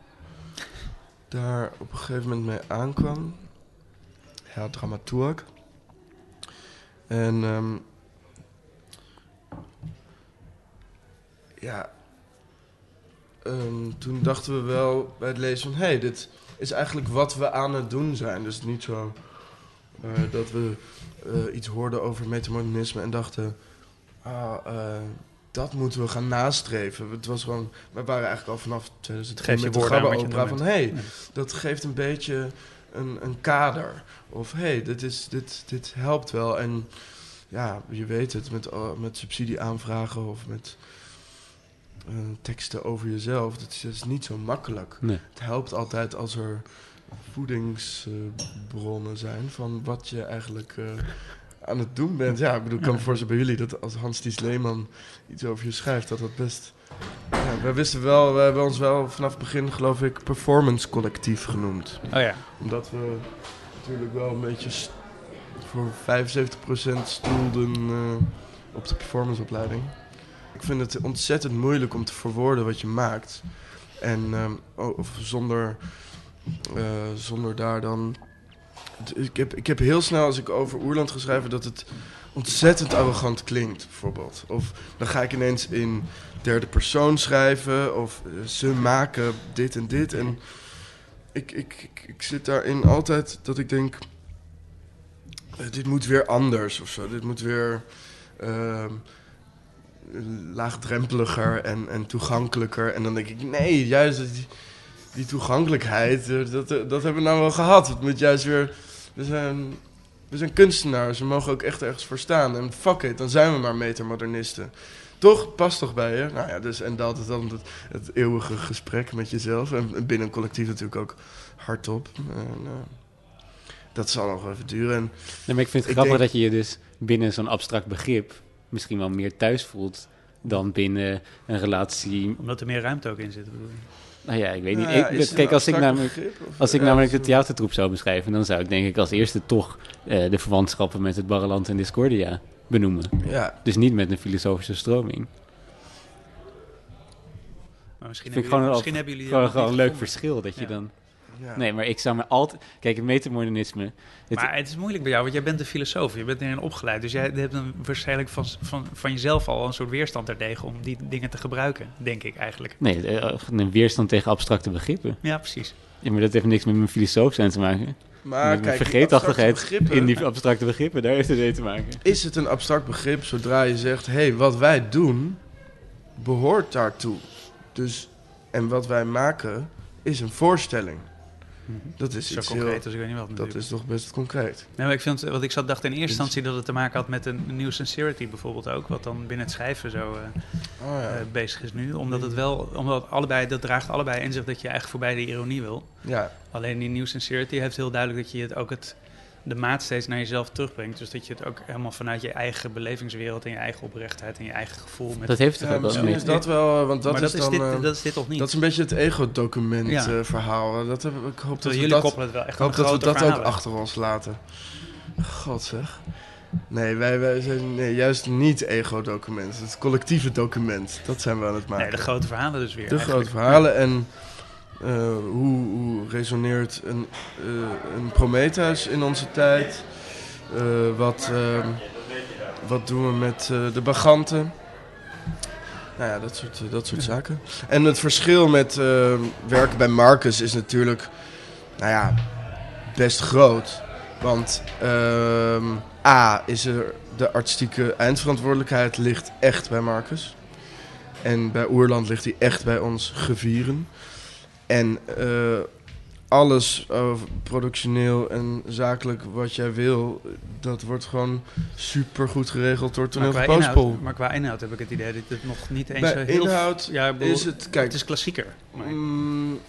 daar op een gegeven moment mee aankwam. Ja, dramaturg. En ehm, ja, ehm, toen dachten we wel bij het lezen van... hé, hey, dit is eigenlijk wat we aan het doen zijn. Dus niet zo eh, dat we eh, iets hoorden over metamodernisme en dachten... Ah, eh, dat moeten we gaan nastreven. Het was gewoon, we waren eigenlijk al vanaf 2003 Geef je met de woorden aan Gabba wat je Opera aan van... hé, hey, dat geeft een beetje een, een kader. Of hé, hey, dit, is, dit, dit helpt wel. En ja, je weet het, met, uh, met subsidieaanvragen of met uh, teksten over jezelf. Dat is, dat is, niet zo makkelijk. Nee. Het helpt altijd als er voedingsbronnen zijn van wat je eigenlijk uh, aan het doen bent. Ja, ik bedoel, ik kan me voorstellen bij jullie dat als Hans Ties Leeman iets over je schrijft, dat dat best... Ja, wij wisten wel, we hebben ons wel vanaf het begin, geloof ik, performance collectief genoemd. Oh ja. Omdat we natuurlijk wel een beetje voor 75% stoelden uh, op de performanceopleiding. Ik vind het ontzettend moeilijk om te verwoorden wat je maakt. En um, of zonder, uh, zonder daar dan. Ik heb, ik heb heel snel, als ik over Oerland ga schrijven, dat het ontzettend arrogant klinkt, bijvoorbeeld. Of dan ga ik ineens in derde persoon schrijven, of uh, ze maken dit en dit. En ik, ik, ik, zit daarin altijd dat ik denk dit moet weer anders of zo. Dit moet weer uh, laagdrempeliger en, en toegankelijker. En dan denk ik, nee, juist die, die toegankelijkheid, dat, dat hebben we nou wel gehad. Het moet juist weer... We zijn, we zijn kunstenaars, we mogen ook echt ergens voor staan. En fuck it, dan zijn we maar metamodernisten. Toch? Past toch bij je? Nou ja, dus en dat is dan het, het eeuwige gesprek met jezelf. En binnen een collectief natuurlijk ook hardop. En, uh, dat zal nog even duren. En nee, maar ik vind het ik grappig denk... dat je je dus binnen zo'n abstract begrip misschien wel meer thuis voelt dan binnen een relatie. Omdat er meer ruimte ook in zit, bedoel je? Nou ja, ik weet niet. Ja, ik, kijk, als ik namelijk, begrip, als ik namelijk de theatertroep zou beschrijven, dan zou ik denk ik als eerste toch uh, de verwantschappen met het Barreland en Discordia benoemen. Ja. Dus niet met een filosofische stroming. Maar misschien hebben gewoon, jullie, al, misschien hebben jullie gewoon, dat gewoon een leuk verschil dat je dan. Ja. Nee, maar ik zou me altijd. Kijk, het metamodernisme. Het, Maar het is moeilijk bij jou, want jij bent een filosoof. Je bent erin opgeleid. Dus jij hebt dan waarschijnlijk van, van, van jezelf al een soort weerstand ertegen om die dingen te gebruiken, denk ik eigenlijk. nee, eh, een weerstand tegen abstracte begrippen. Ja, precies. Ja, maar dat heeft niks met mijn filosoof zijn te maken. Maar kijk, vergeetachtigheid in die abstracte begrippen, daar heeft het mee te maken. is het een abstract begrip zodra je zegt: hé, hey, wat wij doen behoort daartoe. Dus, en wat wij maken is een voorstelling. Dat is Zo iets concreet heel. als ik weet niet wat Dat is toch best concreet. Nee, maar ik vind, wat ik zat dacht in eerste instantie dat het te maken had met een nieuw sincerity bijvoorbeeld ook, wat dan binnen het schrijven zo eh, Oh ja. eh, bezig is nu. Omdat het wel, omdat allebei, dat draagt allebei in zich dat je eigenlijk voorbij de ironie wil. ja. Alleen die nieuw sincerity heeft heel duidelijk dat je het ook het, de maat steeds naar jezelf terugbrengt. Dus dat je het ook helemaal vanuit je eigen belevingswereld en je eigen oprechtheid en je eigen gevoel met Dat heeft toch Ja, ook wel is dat wel, want dat maar is dat, dan. is eh, dit, dat is dit toch niet? dat is een beetje het ego-document Ja. eh, verhaal. Dat heb, ik hoop dat jullie dat, koppelen het wel echt ik hoop dat we dat ook achter ons laten. God zeg. Nee, wij, wij zijn nee, juist niet ego-document. Het collectieve document. Dat zijn we aan het maken. Nee, de grote verhalen dus weer. De eigenlijk. grote verhalen en eh, hoe, hoe resoneert een, eh, een Prometheus in onze tijd? Eh, wat, ehm, wat doen we met eh, de baganten? Nou ja, dat soort, eh, dat soort zaken. En het verschil met eh, werken bij Marcus is natuurlijk, nou ja, best groot. Want ehm, A, is er de artistieke eindverantwoordelijkheid ligt echt bij Marcus. En bij Oerland ligt die echt bij ons gevieren. En eh, alles over productioneel en zakelijk wat jij wil, dat wordt gewoon super goed geregeld door Maar Toneel inhoud, maar qua inhoud heb ik het idee dat het nog niet eens Bij zo heel... inhoud ja, ik bedoel, is het, kijk, het is klassieker. Maar- Mm,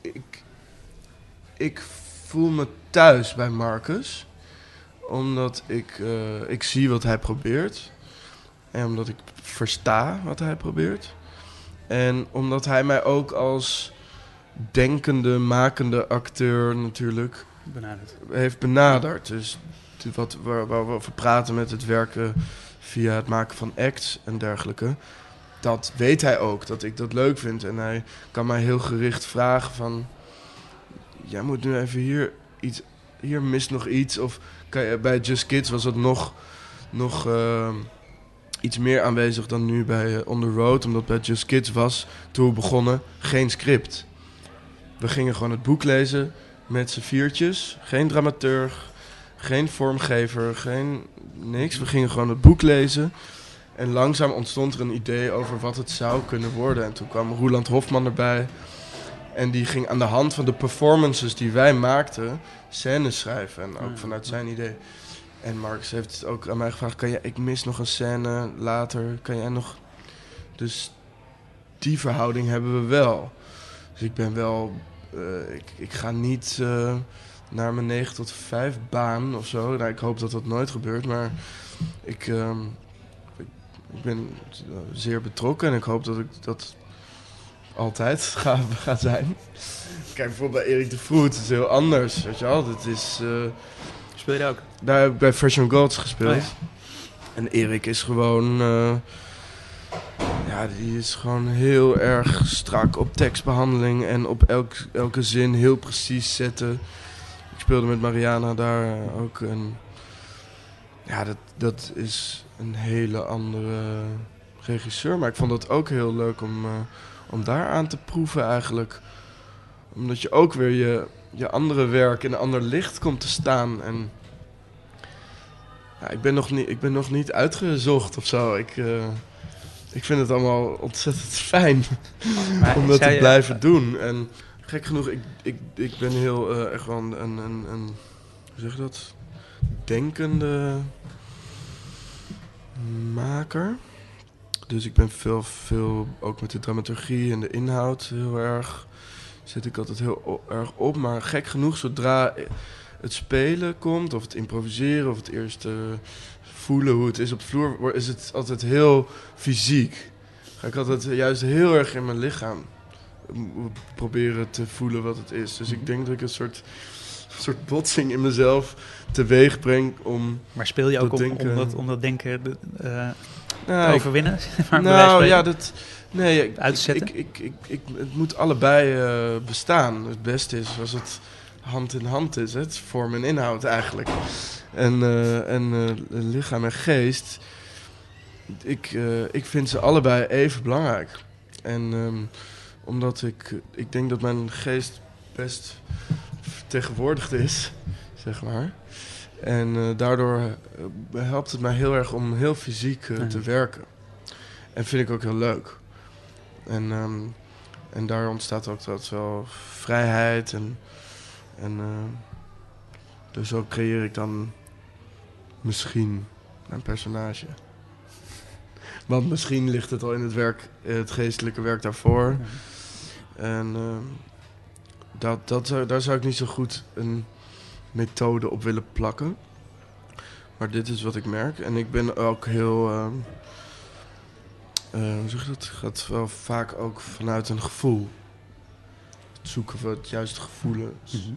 ik, ik voel me thuis bij Marcus. Omdat ik, eh, ik zie wat hij probeert. En omdat ik versta wat hij probeert. En omdat hij mij ook als denkende, makende acteur natuurlijk benaderd. heeft benaderd. Dus wat, waar, waar we over praten met het werken via het maken van acts en dergelijke. Dat weet hij ook, dat ik dat leuk vind. En hij kan mij heel gericht vragen van... jij moet nu even hier iets, hier mist nog iets. Of je, bij Just Kids was het nog, nog ehm, iets meer aanwezig dan nu bij eh, On The Road. Omdat bij Just Kids was, toen we begonnen, geen script. We gingen gewoon het boek lezen met z'n viertjes. Geen dramaturg, geen vormgever, geen niks. We gingen gewoon het boek lezen. En langzaam ontstond er een idee over wat het zou kunnen worden. En toen kwam Roland Hofman erbij. En die ging aan de hand van de performances die wij maakten, scènes schrijven. En ook vanuit zijn idee. En Marcus heeft het ook aan mij gevraagd: kan je, ik mis nog een scène later. Kan jij nog. Dus die verhouding hebben we wel. Dus ik ben wel. Eh, ik, ik ga niet eh, naar mijn 9 tot 5 baan of zo. Nou, ik hoop dat dat nooit gebeurt. Maar ik, ehm, ik, ik ben eh, zeer betrokken en ik hoop dat ik dat altijd (laughs) ga, ga zijn. Kijk, bijvoorbeeld bij Erik de Vroet, het is heel anders. Weet je wel, dat is. Speel je daar ook? daar heb ik bij Fresh on Gods gespeeld. Oh ja. En Erik is gewoon... ja, die is gewoon heel erg strak op tekstbehandeling en op elk, elke zin heel precies zetten. Ik speelde met Mariana daar eh, ook. En ja, dat, dat is een hele andere regisseur. Maar ik vond het ook heel leuk om, eh, om daar aan te proeven eigenlijk. Omdat je ook weer je, je andere werk in een ander licht komt te staan. En ja, ik, ben nog niet, ik ben nog niet uitgezocht of zo. Ik, eh, ik vind het allemaal ontzettend fijn Maar om dat te je- blijven doen. En gek genoeg, ik, ik, ik ben heel eh, echt wel een, een, een, een, hoe zeg je dat? Denkende maker. Dus ik ben veel, veel, ook met de dramaturgie en de inhoud heel erg, zit ik altijd heel erg op. Maar gek genoeg, zodra het spelen komt, of het improviseren, of het eerst eh, voelen hoe het is op de vloer, is het altijd heel fysiek. Ga ik altijd juist heel erg in mijn lichaam m- proberen te voelen wat het is. Dus ik denk dat ik een soort, soort botsing in mezelf teweeg breng om... Maar speel je ook om, denken- om, dat, om dat denken de- eh, te Nou, overwinnen? (laughs) maar nou ja, dat... Nee, ik, Uit te zetten? Ik, ik, ik, ik, het moet allebei eh, bestaan. Het beste is als het hand in hand is. Het vorm en inhoud eigenlijk. En, eh, en eh, lichaam en geest. Ik, eh, ik vind ze allebei even belangrijk. En ehm, omdat ik, ik denk dat mijn geest best vertegenwoordigd is, zeg maar. En daardoor helpt het mij heel erg om heel fysiek te werken. En vind ik ook heel leuk. En, ehm, en daar ontstaat ook dat wel vrijheid. En, en dus zo creëer ik dan misschien een personage. Want misschien ligt het al in het werk, het geestelijke werk daarvoor. En ehm, dat, dat zou, daar zou ik niet zo goed een methode op willen plakken. Maar dit is wat ik merk. En ik ben ook heel. ehm, eh, hoe zeg je dat? Gaat wel vaak ook vanuit een gevoel. Het zoeken van het juiste gevoelens. Mhm.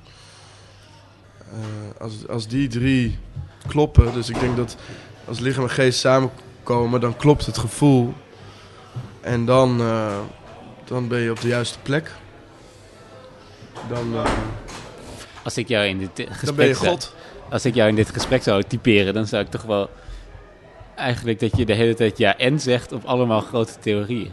Als, als die drie kloppen, dus ik denk dat als lichaam en geest samenkomen, dan klopt het gevoel. En dan, eh, dan ben je op de juiste plek. Dan, eh, Als ik jou in dit eh, gesprek dan ben je zou- God. als ik jou in dit gesprek zou typeren, dan zou ik toch wel eigenlijk dat je de hele tijd ja en zegt op allemaal grote theorieën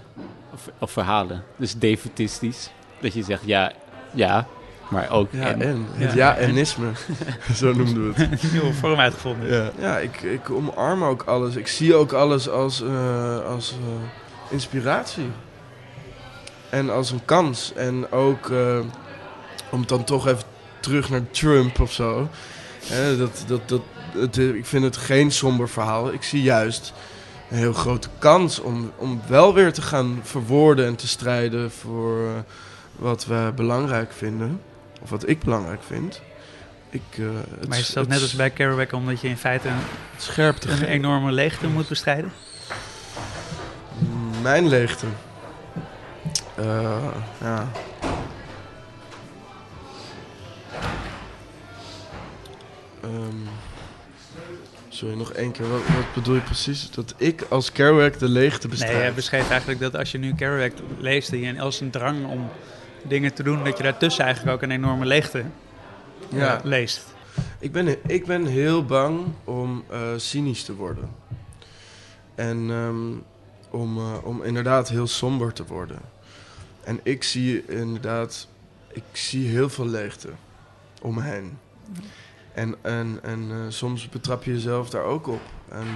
of, of verhalen. Dus defetistisch, dat je zegt ja, ja, maar ook Ja, en. en. Het Ja. ja-enisme. (laughs) Zo noemden we het. (laughs) Een nieuwe vorm uitgevonden. Ja, ja ik, ik omarm ook alles. Ik zie ook alles als, eh, als eh, inspiratie. En als een kans. En ook eh, om dan toch even terug naar Trump of zo. Hè, dat, dat, dat, het, ik vind het geen somber verhaal. Ik zie juist een heel grote kans om, om wel weer te gaan verwoorden en te strijden voor wat we belangrijk vinden. Of wat ik belangrijk vind. Ik, eh, het, Maar is dat het net als bij Kerouac, omdat je in feite een, scherpte een enorme leegte moet bestrijden? Mijn leegte. Eh, ja. Ehm, sorry, nog één keer. Wat, wat bedoel je precies? Dat ik als Kerouac de leegte Nee, bestrijd? hij beschreef eigenlijk dat als je nu Kerouac leest, je als een drang om dingen te doen, dat je daartussen eigenlijk ook een enorme leegte Ja. eh, leest. Ik ben, ik ben heel bang om eh, cynisch te worden. En ehm, om, eh, om inderdaad heel somber te worden. En ik zie inderdaad, ik zie heel veel leegte om me heen. En, en, en soms betrap je jezelf daar ook op. En,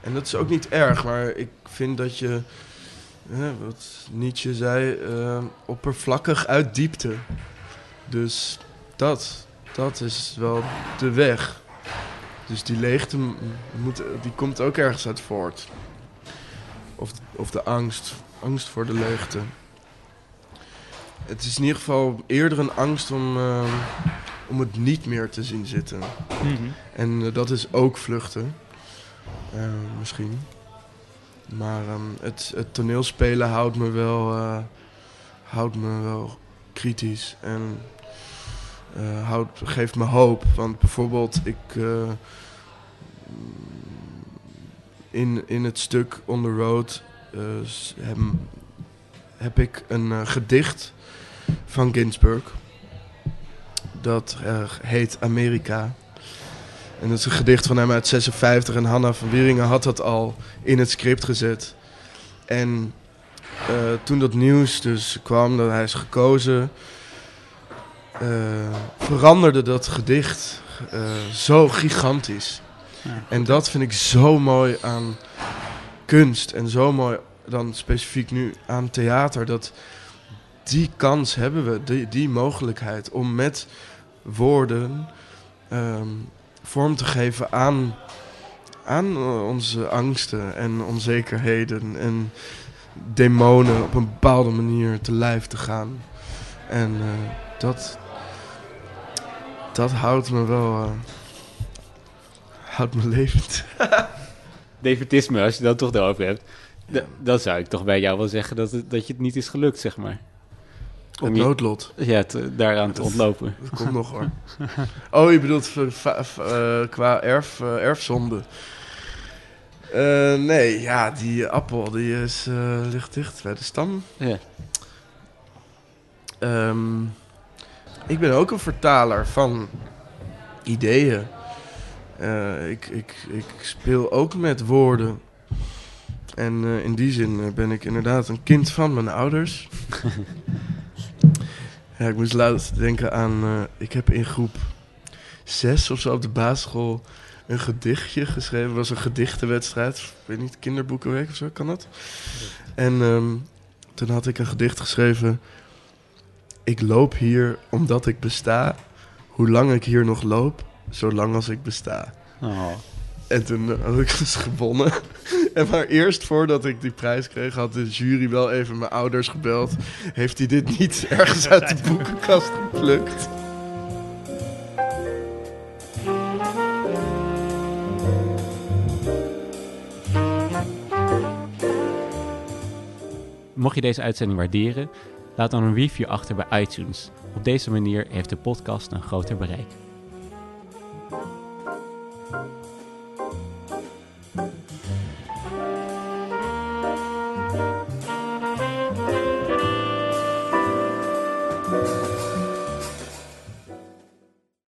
en dat is ook niet erg, maar ik vind dat je, eh, wat Nietzsche zei, eh, oppervlakkig uit diepte. Dus dat, dat is wel de weg. Dus die leegte moet, die komt ook ergens uit voort. Of, of de angst. Angst voor de leegte. Het is in ieder geval eerder een angst om, eh, om het niet meer te zien zitten. En eh, dat is ook vluchten. Eh, misschien. Maar ehm, het, het toneelspelen houdt me wel, eh, houdt me wel kritisch. En eh, houdt, geeft me hoop. Want bijvoorbeeld, ik. eh, in, in het stuk On the Road heb, heb ik een gedicht van Ginsberg. Dat heet Amerika. En dat is een gedicht van hem uit 56. En Hanna van Wieringen had dat al in het script gezet. En eh, toen dat nieuws dus kwam dat hij is gekozen, eh, veranderde dat gedicht eh, zo gigantisch. Ja. En dat vind ik zo mooi aan kunst en zo mooi dan specifiek nu aan theater. Dat die kans hebben we, die, die mogelijkheid om met woorden ehm, vorm te geven aan, aan eh, onze angsten en onzekerheden en demonen op een bepaalde manier te lijf te gaan. En eh, dat, dat houdt me wel, eh, houdt me levend. (laughs) Defetisme, als je dat toch erover hebt. Dan zou ik toch bij jou wel zeggen dat, het, dat je het niet is gelukt, zeg maar. Het Om je noodlot. ja, te- daaraan te ontlopen. (laughs) Dat komt nog hoor. Oh, je bedoelt eh, qua erf, eh, erfzonde. Eh, nee, ja, die appel die is, eh, ligt dicht bij de stam. Ja. Ehm, ik ben ook een vertaler van ideeën. Eh, ik, ik, ik speel ook met woorden. En eh, in die zin eh, ben ik inderdaad een kind van mijn ouders. (laughs) ja, ik moest laatst denken aan... eh, ik heb in groep zes of zo op de basisschool een gedichtje geschreven. Het was een gedichtenwedstrijd. Ik weet niet, kinderboekenweek of zo, kan dat? En ehm, toen had ik een gedicht geschreven. Ik loop hier omdat ik besta. Hoe lang ik hier nog loop, zolang als ik besta. Oh. En toen eh, had ik (laughs) dus gewonnen. En maar eerst voordat ik die prijs kreeg, had de jury wel even mijn ouders gebeld. Heeft hij dit niet (laughs) ergens uit de boekenkast geplukt? Mocht je deze uitzending waarderen, laat dan een review achter bij iTunes. Op deze manier heeft de podcast een groter bereik.